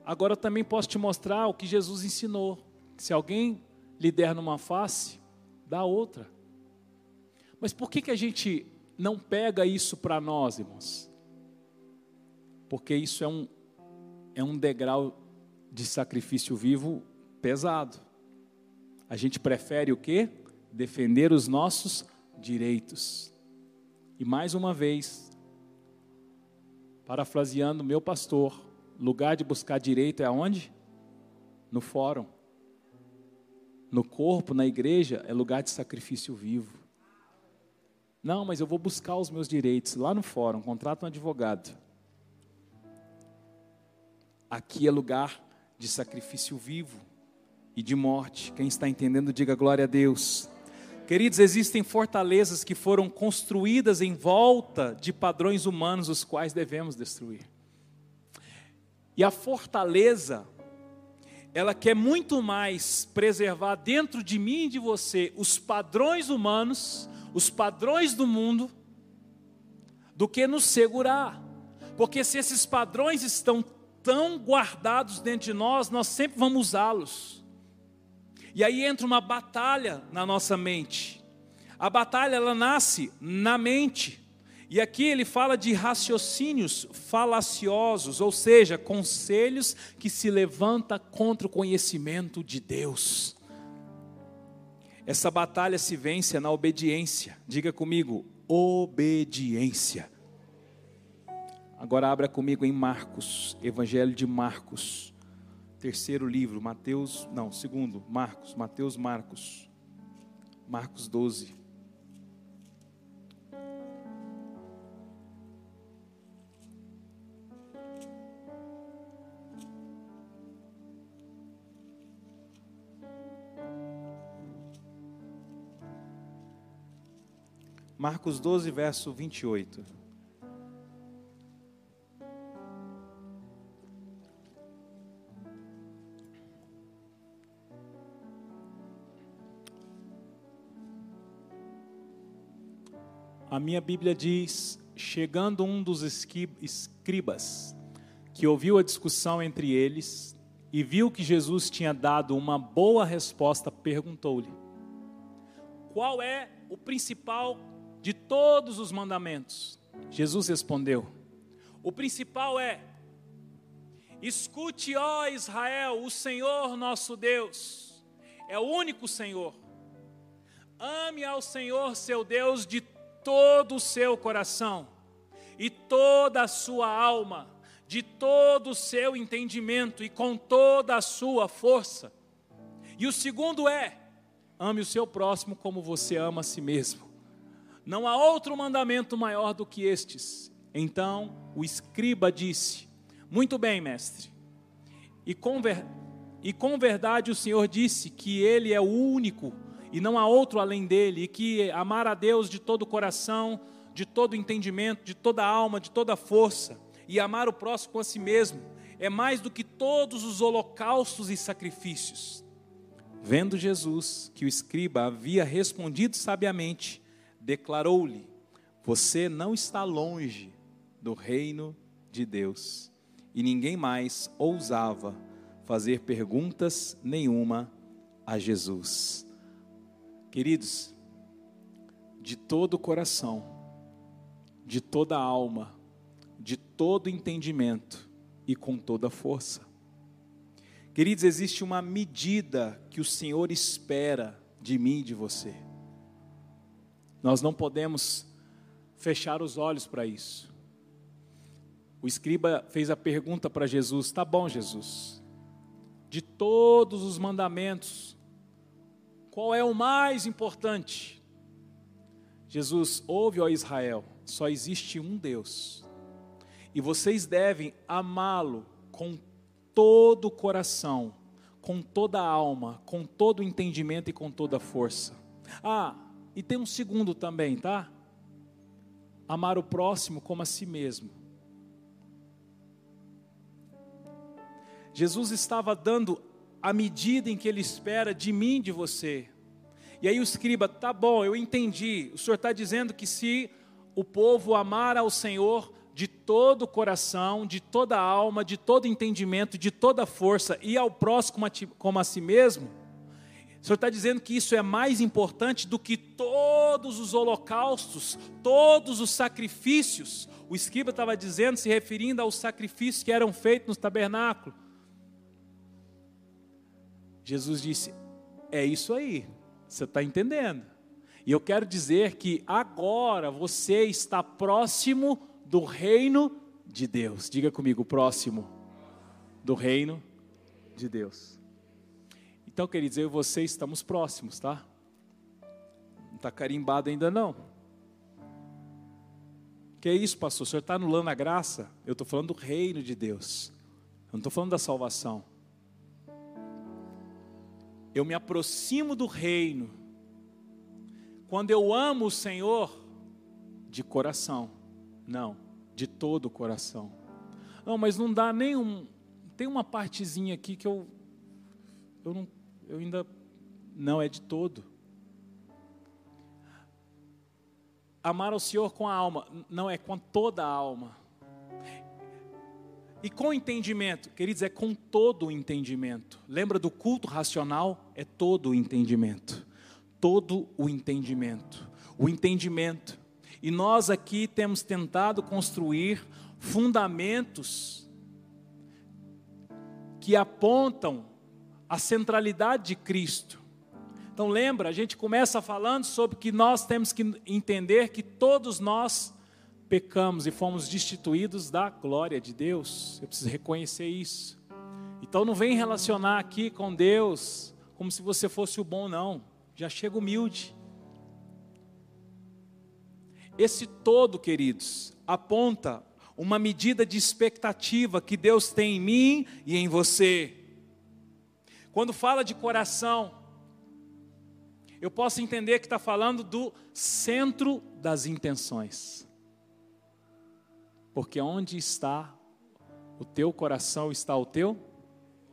Agora eu também posso te mostrar o que Jesus ensinou. Se alguém lhe der numa face, dá outra. Mas por que, que a gente não pega isso para nós, irmãos? Porque isso é um, é um degrau de sacrifício vivo pesado. A gente prefere o quê? Defender os nossos direitos. E mais uma vez, parafraseando meu pastor, lugar de buscar direito é aonde? No fórum no corpo, na igreja, é lugar de sacrifício vivo. Não, mas eu vou buscar os meus direitos lá no fórum, contrato um advogado. Aqui é lugar de sacrifício vivo e de morte. Quem está entendendo, diga glória a Deus. Queridos, existem fortalezas que foram construídas em volta de padrões humanos, os quais devemos destruir. E a fortaleza ela quer muito mais preservar dentro de mim e de você os padrões humanos, os padrões do mundo, do que nos segurar. Porque se esses padrões estão tão guardados dentro de nós, nós sempre vamos usá-los. E aí entra uma batalha na nossa mente. A batalha ela nasce na mente. E aqui ele fala de raciocínios falaciosos, ou seja, conselhos que se levanta contra o conhecimento de Deus. Essa batalha se vence na obediência. Diga comigo, obediência. Agora abra comigo em Marcos, Evangelho de Marcos, terceiro livro, Mateus, não, segundo, Marcos, Mateus, Marcos, Marcos 12. Marcos 12, verso 28. A minha Bíblia diz: chegando um dos escribas, que ouviu a discussão entre eles e viu que Jesus tinha dado uma boa resposta, perguntou-lhe: Qual é o principal de todos os mandamentos? Jesus respondeu: O principal é: Escute, ó Israel, o Senhor nosso Deus é o único Senhor. Ame ao Senhor seu Deus de todo o seu coração e toda a sua alma, de todo o seu entendimento e com toda a sua força. E o segundo é: ame o seu próximo como você ama a si mesmo. Não há outro mandamento maior do que estes. Então o escriba disse: Muito bem, mestre. E com, ver... e com verdade o Senhor disse que Ele é o único e não há outro além dele, e que amar a Deus de todo o coração, de todo o entendimento, de toda a alma, de toda a força, e amar o próximo a si mesmo, é mais do que todos os holocaustos e sacrifícios. Vendo Jesus que o escriba havia respondido sabiamente, declarou-lhe: Você não está longe do reino de Deus. E ninguém mais ousava fazer perguntas nenhuma a Jesus. Queridos, de todo o coração, de toda a alma, de todo entendimento e com toda força. Queridos, existe uma medida que o Senhor espera de mim e de você. Nós não podemos fechar os olhos para isso. O escriba fez a pergunta para Jesus: Tá bom, Jesus, de todos os mandamentos, qual é o mais importante? Jesus, ouve, ó Israel, só existe um Deus, e vocês devem amá-lo com todo o coração, com toda a alma, com todo o entendimento e com toda a força. Ah, e tem um segundo também, tá? Amar o próximo como a si mesmo. Jesus estava dando a medida em que ele espera de mim, de você. E aí o escriba, tá bom, eu entendi. O senhor está dizendo que se o povo amar ao Senhor de todo o coração, de toda a alma, de todo entendimento, de toda a força, e ao próximo como a, si mesmo, o Senhor está dizendo que isso é mais importante do que todos os holocaustos, todos os sacrifícios. O escriba estava dizendo, se referindo aos sacrifícios que eram feitos no tabernáculo. Jesus disse: É isso aí, você está entendendo. E eu quero dizer que agora você está próximo do reino de Deus. Diga comigo, próximo do reino de Deus. Então, queridos, eu e você estamos próximos, tá? Não está carimbado ainda não. Que é isso, pastor? O senhor está anulando a graça? Eu estou falando do reino de Deus. Eu não estou falando da salvação. Eu me aproximo do reino quando eu amo o Senhor de coração. Não, de todo o coração. Não, mas não dá nenhum. Tem uma partezinha aqui que eu, eu não eu ainda não é de todo. Amar ao Senhor com a alma, não é com toda a alma. E com entendimento, queridos, é com todo o entendimento. Lembra do culto racional? É todo o entendimento. Todo o entendimento. O entendimento. E nós aqui temos tentado construir fundamentos que apontam a centralidade de Cristo, Então lembra, a gente começa falando sobre que nós temos que entender que todos nós pecamos e fomos destituídos da glória de Deus. Eu preciso reconhecer isso. Então não vem relacionar aqui com Deus como se você fosse o bom, não. Já chega humilde. Esse todo, queridos, aponta uma medida de expectativa que Deus tem em mim e em você. Quando fala de coração, eu posso entender que está falando do centro das intenções. Porque onde está o teu coração, está o teu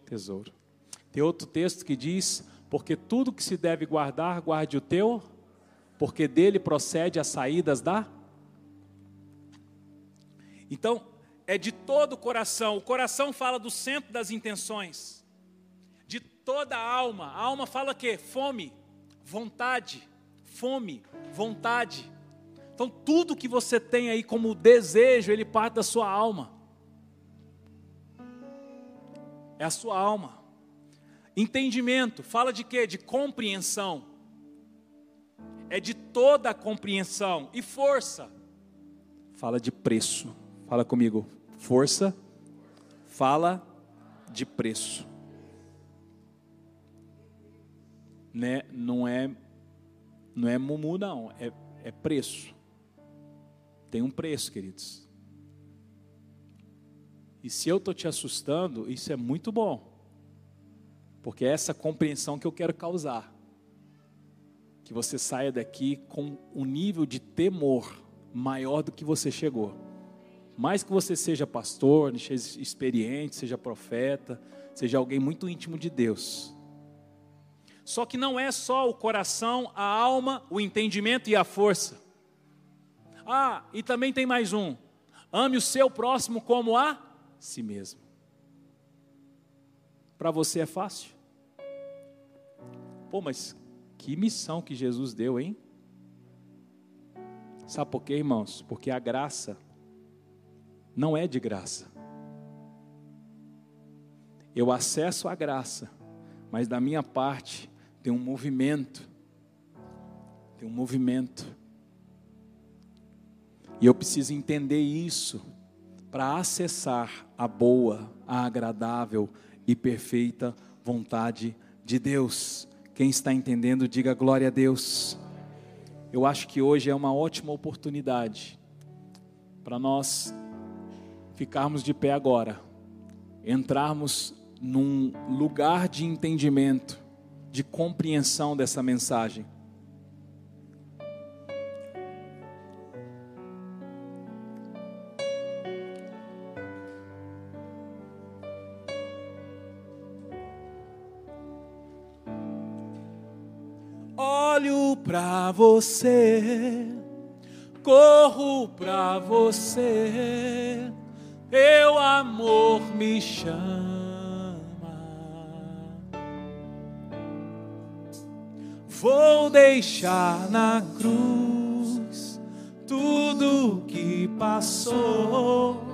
tesouro. Tem outro texto que diz: Porque tudo que se deve guardar, guarde o teu, porque dele procede as saídas da. Então, é de todo o coração. O coração fala do centro das intenções, de toda a alma. A alma fala que fome, vontade, fome, vontade. Então, tudo que você tem aí como desejo, ele parte da sua alma. É a sua alma. Entendimento, fala de quê? De compreensão. É de toda a compreensão. E força, fala de preço. Fala comigo. Força, fala de preço. Né? Não é não é mumu não, é, é preço. Tem um preço, queridos. E se eu estou te assustando, isso é muito bom. Porque é essa compreensão que eu quero causar. Que você saia daqui com um nível de temor maior do que você chegou. Mais que você seja pastor, seja experiente, seja profeta, seja alguém muito íntimo de Deus. Só que não é só o coração, a alma, o entendimento e a força. Ah, e também tem mais um: ame o seu próximo como a si mesmo. Para você é fácil? Pô, mas que missão que Jesus deu, hein? Sabe por quê, irmãos? Porque a graça não é de graça. Eu acesso a graça, mas da minha parte tem um movimento. Tem um movimento e eu preciso entender isso para acessar a boa, a agradável e perfeita vontade de Deus. Quem está entendendo, diga glória a Deus. Eu acho que hoje é uma ótima oportunidade para nós ficarmos de pé agora, entrarmos num lugar de entendimento, de compreensão dessa mensagem. Pra você, corro pra você, teu amor me chama. Vou deixar na cruz tudo que passou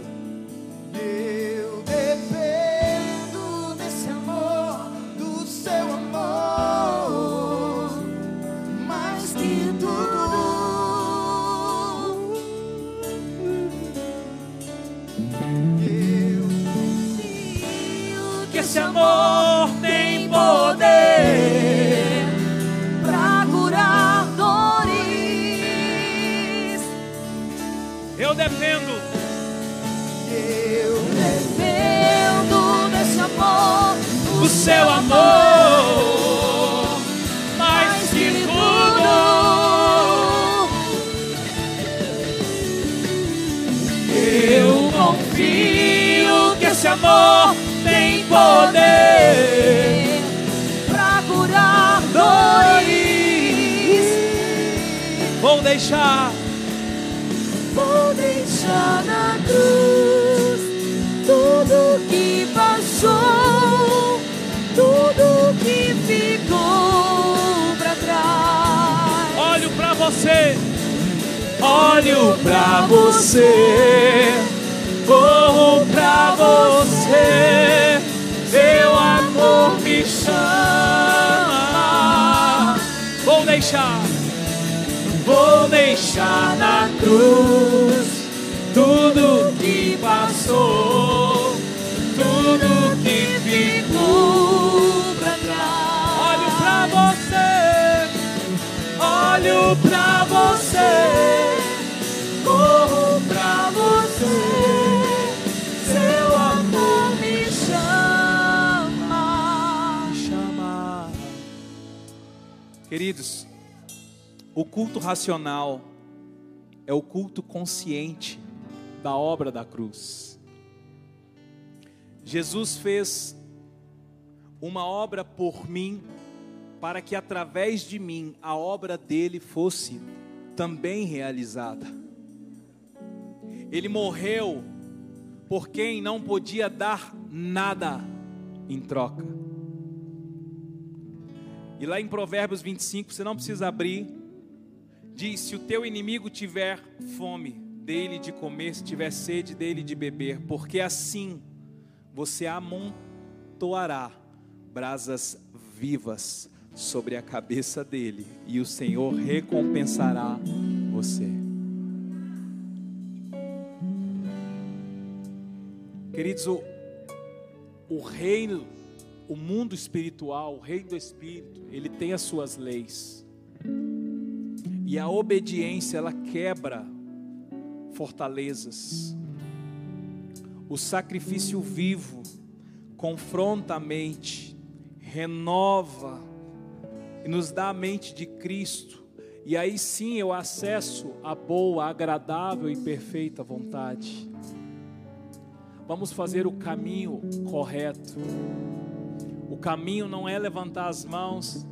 seu amor mais que tudo. Eu confio que esse amor tem poder para curar dores. Vou deixar, vou deixar na cruz tudo que passou. Olho para você, corro para você, seu amor me chama. Vou deixar, vou deixar na cruz tudo que passou, tudo que ficou pra trás. Olho pra você, olho pra você, Queridos, o culto racional é o culto consciente da obra da cruz. Jesus fez uma obra por mim, para que através de mim a obra dele fosse também realizada. Ele morreu por quem não podia dar nada em troca. E lá em Provérbios 25, você não precisa abrir, diz: Se o teu inimigo tiver fome, dele de comer, se tiver sede dele de beber, porque assim você amontoará brasas vivas sobre a cabeça dele, e o Senhor recompensará você. Queridos, o, o reino, o mundo espiritual, o reino do Espírito, ele tem as suas leis. E a obediência, ela quebra fortalezas. O sacrifício vivo confronta a mente, renova e nos dá a mente de Cristo. E aí sim eu acesso a boa, agradável e perfeita vontade. Vamos fazer o caminho correto. O caminho não é levantar as mãos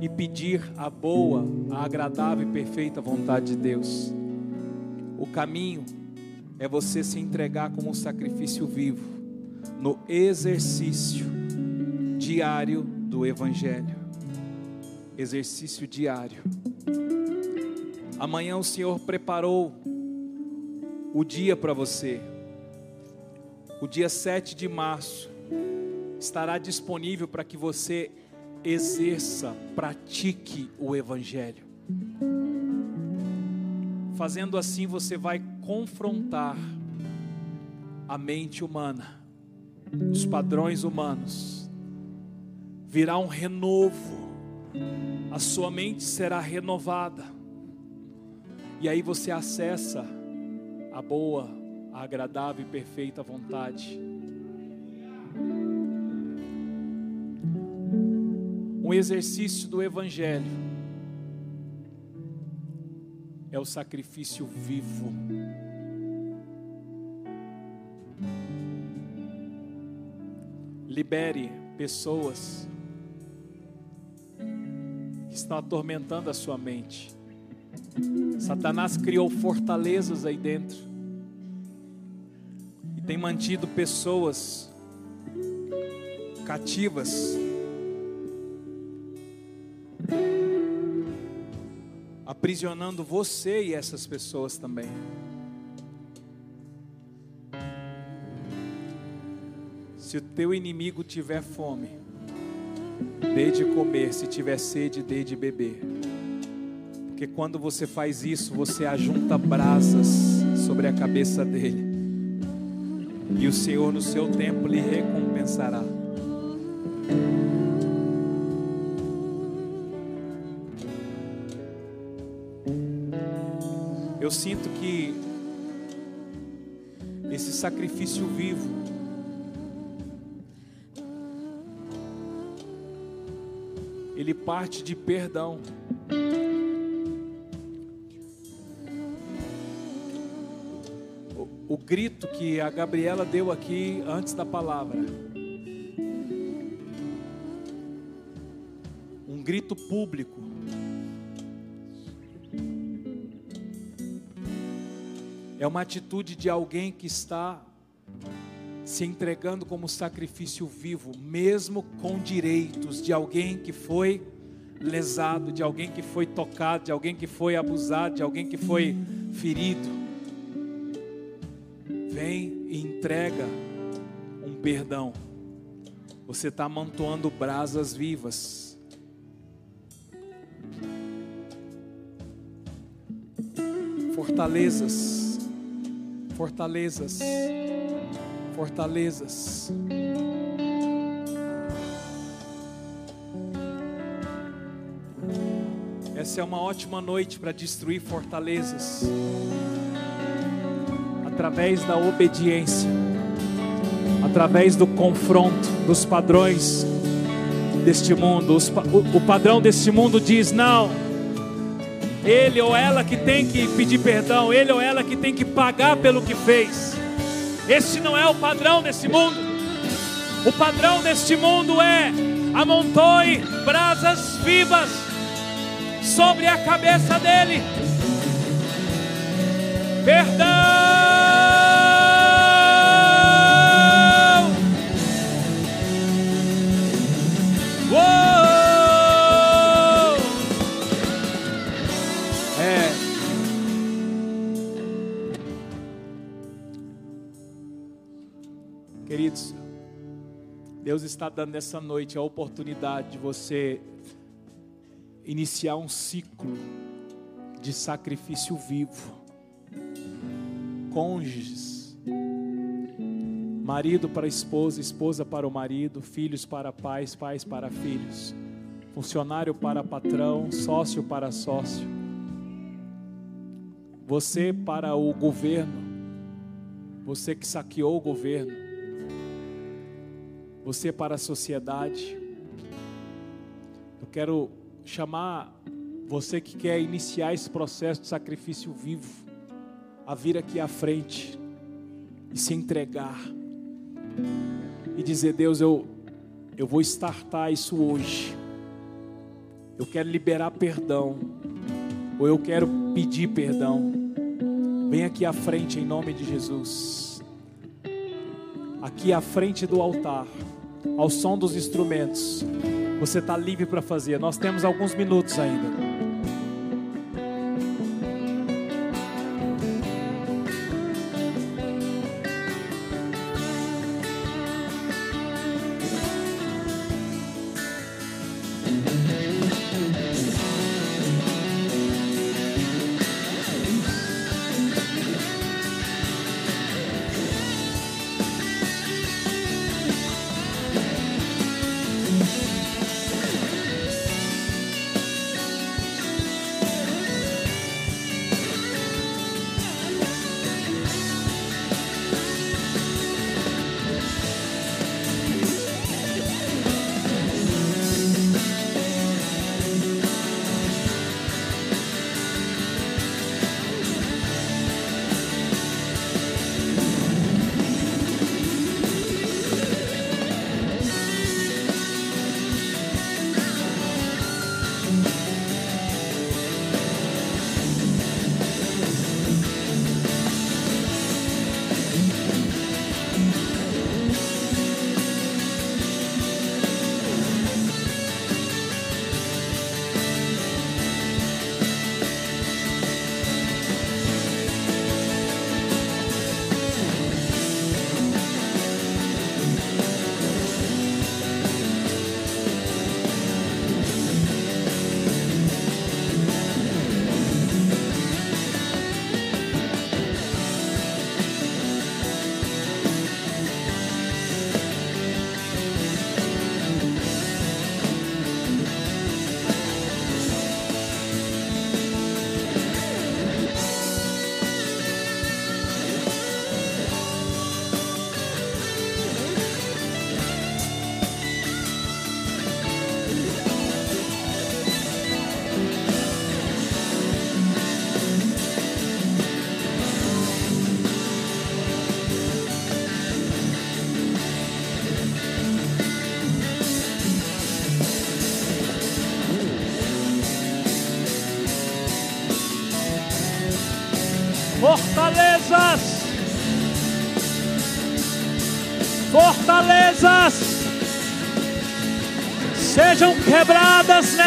e pedir a boa, a agradável e perfeita vontade de Deus. O caminho é você se entregar como um sacrifício vivo no exercício diário do Evangelho. Exercício diário. Amanhã o Senhor preparou o dia para você. O dia 7 de março estará disponível para que você exerça, pratique o Evangelho. Fazendo assim, você vai confrontar a mente humana, os padrões humanos. Virá um renovo, a sua mente será renovada, e aí você acessa a boa, a agradável e perfeita vontade. Um exercício do Evangelho é o sacrifício vivo. Libere pessoas que estão atormentando a sua mente. Satanás criou fortalezas aí dentro e tem mantido pessoas cativas aprisionando você e essas pessoas também. Se o teu inimigo tiver fome, dê de comer, se tiver sede, dê de beber. Porque quando você faz isso, você ajunta brasas sobre a cabeça dele. E o Senhor no seu tempo lhe recompensará. Eu sinto que esse sacrifício vivo ele parte de perdão. O, grito que a Gabriela deu aqui antes da palavra. Um grito público é uma atitude de alguém que está se entregando como sacrifício vivo, mesmo com direitos de alguém que foi lesado, de alguém que foi tocado, de alguém que foi abusado, de alguém que foi ferido. Vem e entrega um perdão. Você está amontoando brasas vivas. Fortalezas, fortalezas, fortalezas. Essa é uma ótima noite para destruir fortalezas através da obediência, através do confronto dos padrões deste mundo. o, padrão deste mundo diz: não, ele ou ela que tem que pedir perdão, ele ou ela que tem que pagar pelo que fez. Este não é o padrão desse mundo. O padrão deste mundo é amontoe brasas vivas sobre a cabeça dele. Perdão. Deus está dando nessa noite a oportunidade de você iniciar um ciclo de sacrifício vivo. Cônjuges, marido para esposa, esposa para o marido, filhos para pais, pais para filhos, funcionário para patrão, sócio para sócio, você para o governo, você que saqueou o governo, você para a sociedade. Eu quero chamar você que quer iniciar esse processo de sacrifício vivo a vir aqui à frente e se entregar e dizer: Deus, eu, eu vou startar isso hoje. Eu quero liberar perdão, ou eu quero pedir perdão. Vem aqui à frente em nome de Jesus. Aqui à frente do altar, ao som dos instrumentos. Você está livre para fazer. Nós temos alguns minutos ainda.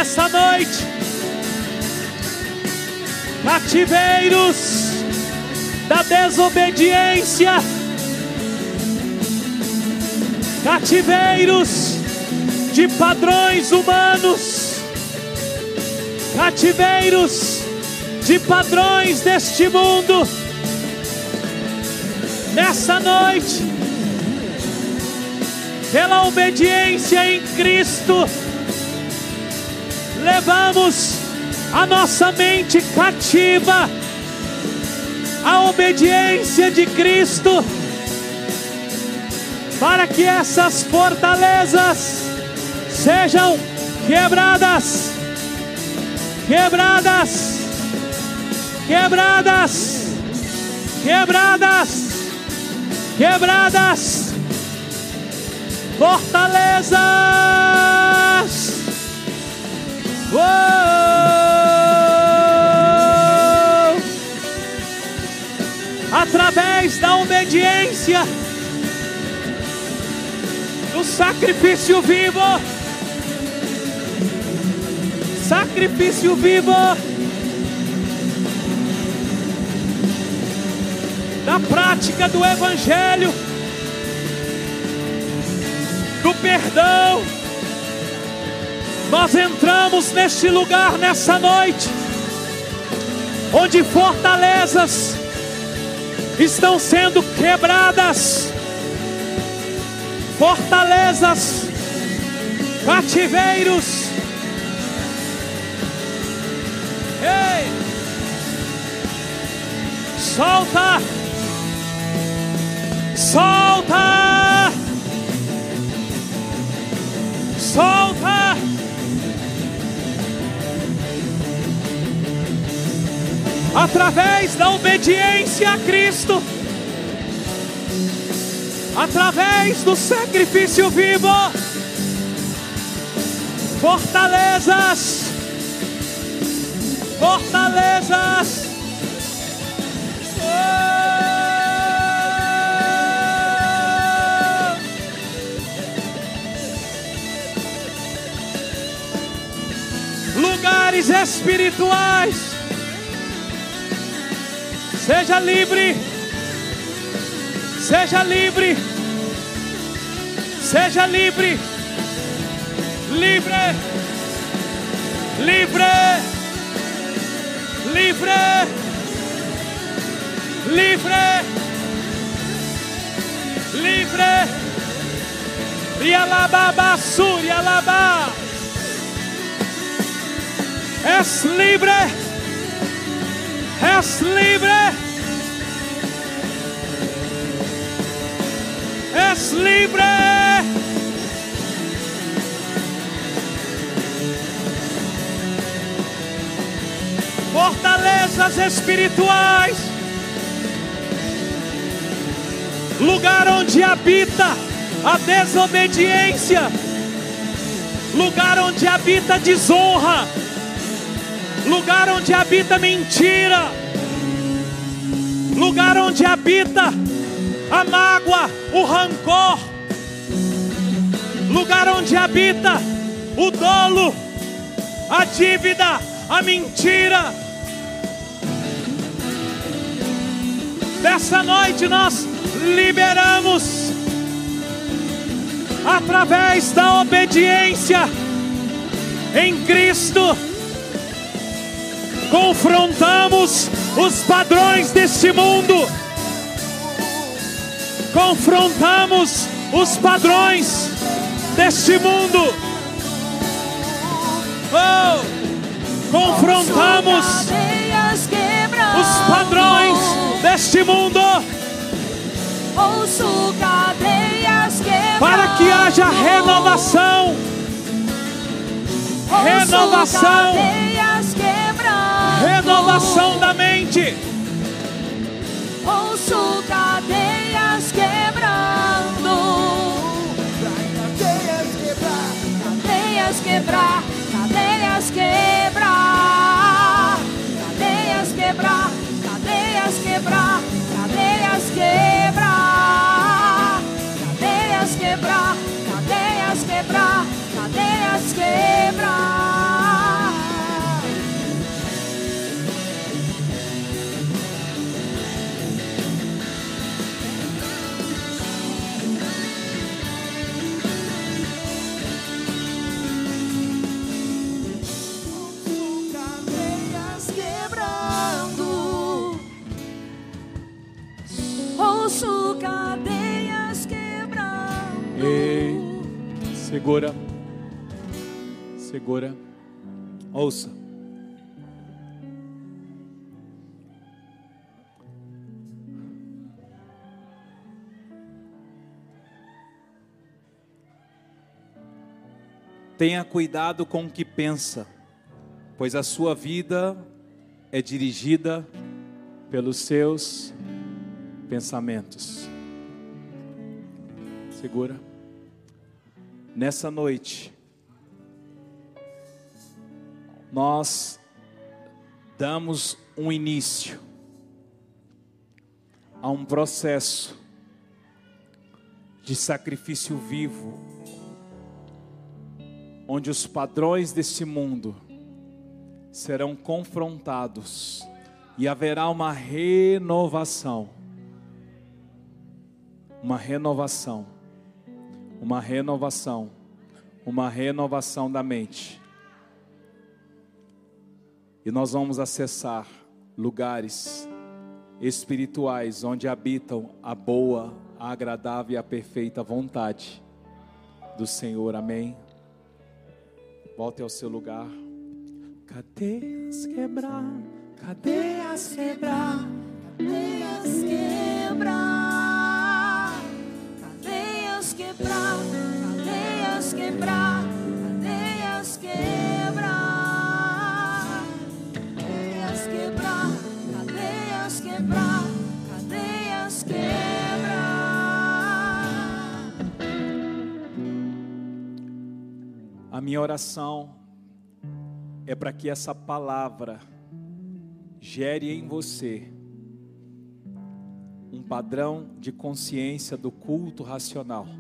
Nessa noite. Cativeiros da desobediência, cativeiros de padrões humanos, cativeiros de padrões deste mundo. Nessa noite, pela obediência em Cristo, levamos a nossa mente cativa à obediência de Cristo, para que essas fortalezas sejam quebradas, quebradas, quebradas, quebradas, quebradas, fortalezas. Uou! Através da obediência, do sacrifício vivo, sacrifício vivo, da prática do Evangelho, do perdão nós entramos neste lugar nessa noite, onde fortalezas estão sendo quebradas, fortalezas, cativeiros. Ei! Solta! Solta! Solta! Através da obediência a Cristo, através do sacrifício vivo, fortalezas, fortalezas. Lugares espirituais Seja livre. Seja livre. Seja livre. Livre. Livre. Livre. Livre. Livre. Rialababa surialaba. És livre. És livre. És livre. Fortalezas espirituais. Lugar onde habita a desobediência. Lugar onde habita a desonra lugar onde habita mentira, lugar onde habita a mágoa, o rancor, lugar onde habita o dolo, a dívida, a mentira. Dessa noite nós liberamos através da obediência em Cristo confrontamos os padrões deste mundo, confrontamos os padrões deste mundo, oh, confrontamos os padrões deste mundo. Para que haja renovação, renovação renovação da mente. Ouço cadeias quebrando. Cadeias quebrar, cadeias quebrar, cadeias quebrar. Segura, segura, ouça. Tenha cuidado com o que pensa, pois a sua vida é dirigida pelos seus pensamentos. Segura. Nessa noite, nós damos um início a um processo de sacrifício vivo onde os padrões desse mundo serão confrontados e haverá uma renovação. Uma renovação. Uma renovação. Uma renovação da mente. E nós vamos acessar lugares espirituais onde habitam a boa, a agradável e a perfeita vontade do Senhor. Amém. Volte ao seu lugar. Cadeias quebrar, cadeias quebrar, cadeias quebrar, quebrar, cadeias quebrar, cadeias quebrar, cadeias quebrar, cadeias quebrar, cadeias quebrar. A minha oração é para que essa palavra gere em você um padrão de consciência do culto racional.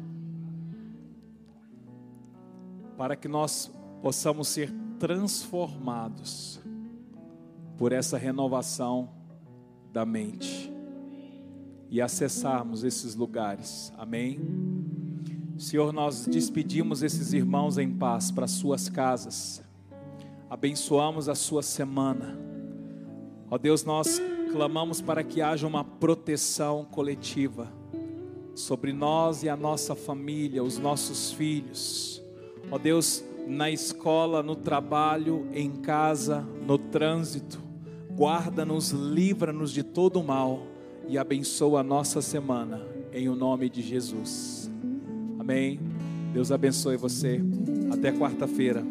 Para que nós possamos ser transformados por essa renovação da mente e acessarmos esses lugares. Amém. Senhor, nós despedimos esses irmãos em paz para suas casas, abençoamos a sua semana, ó Deus, nós clamamos para que haja uma proteção coletiva sobre nós e a nossa família, os nossos filhos, ó Deus, na escola, no trabalho, em casa, no trânsito, guarda-nos, livra-nos de todo o mal e abençoa a nossa semana, em o nome de Jesus. Amém. Deus abençoe você. Até quarta-feira.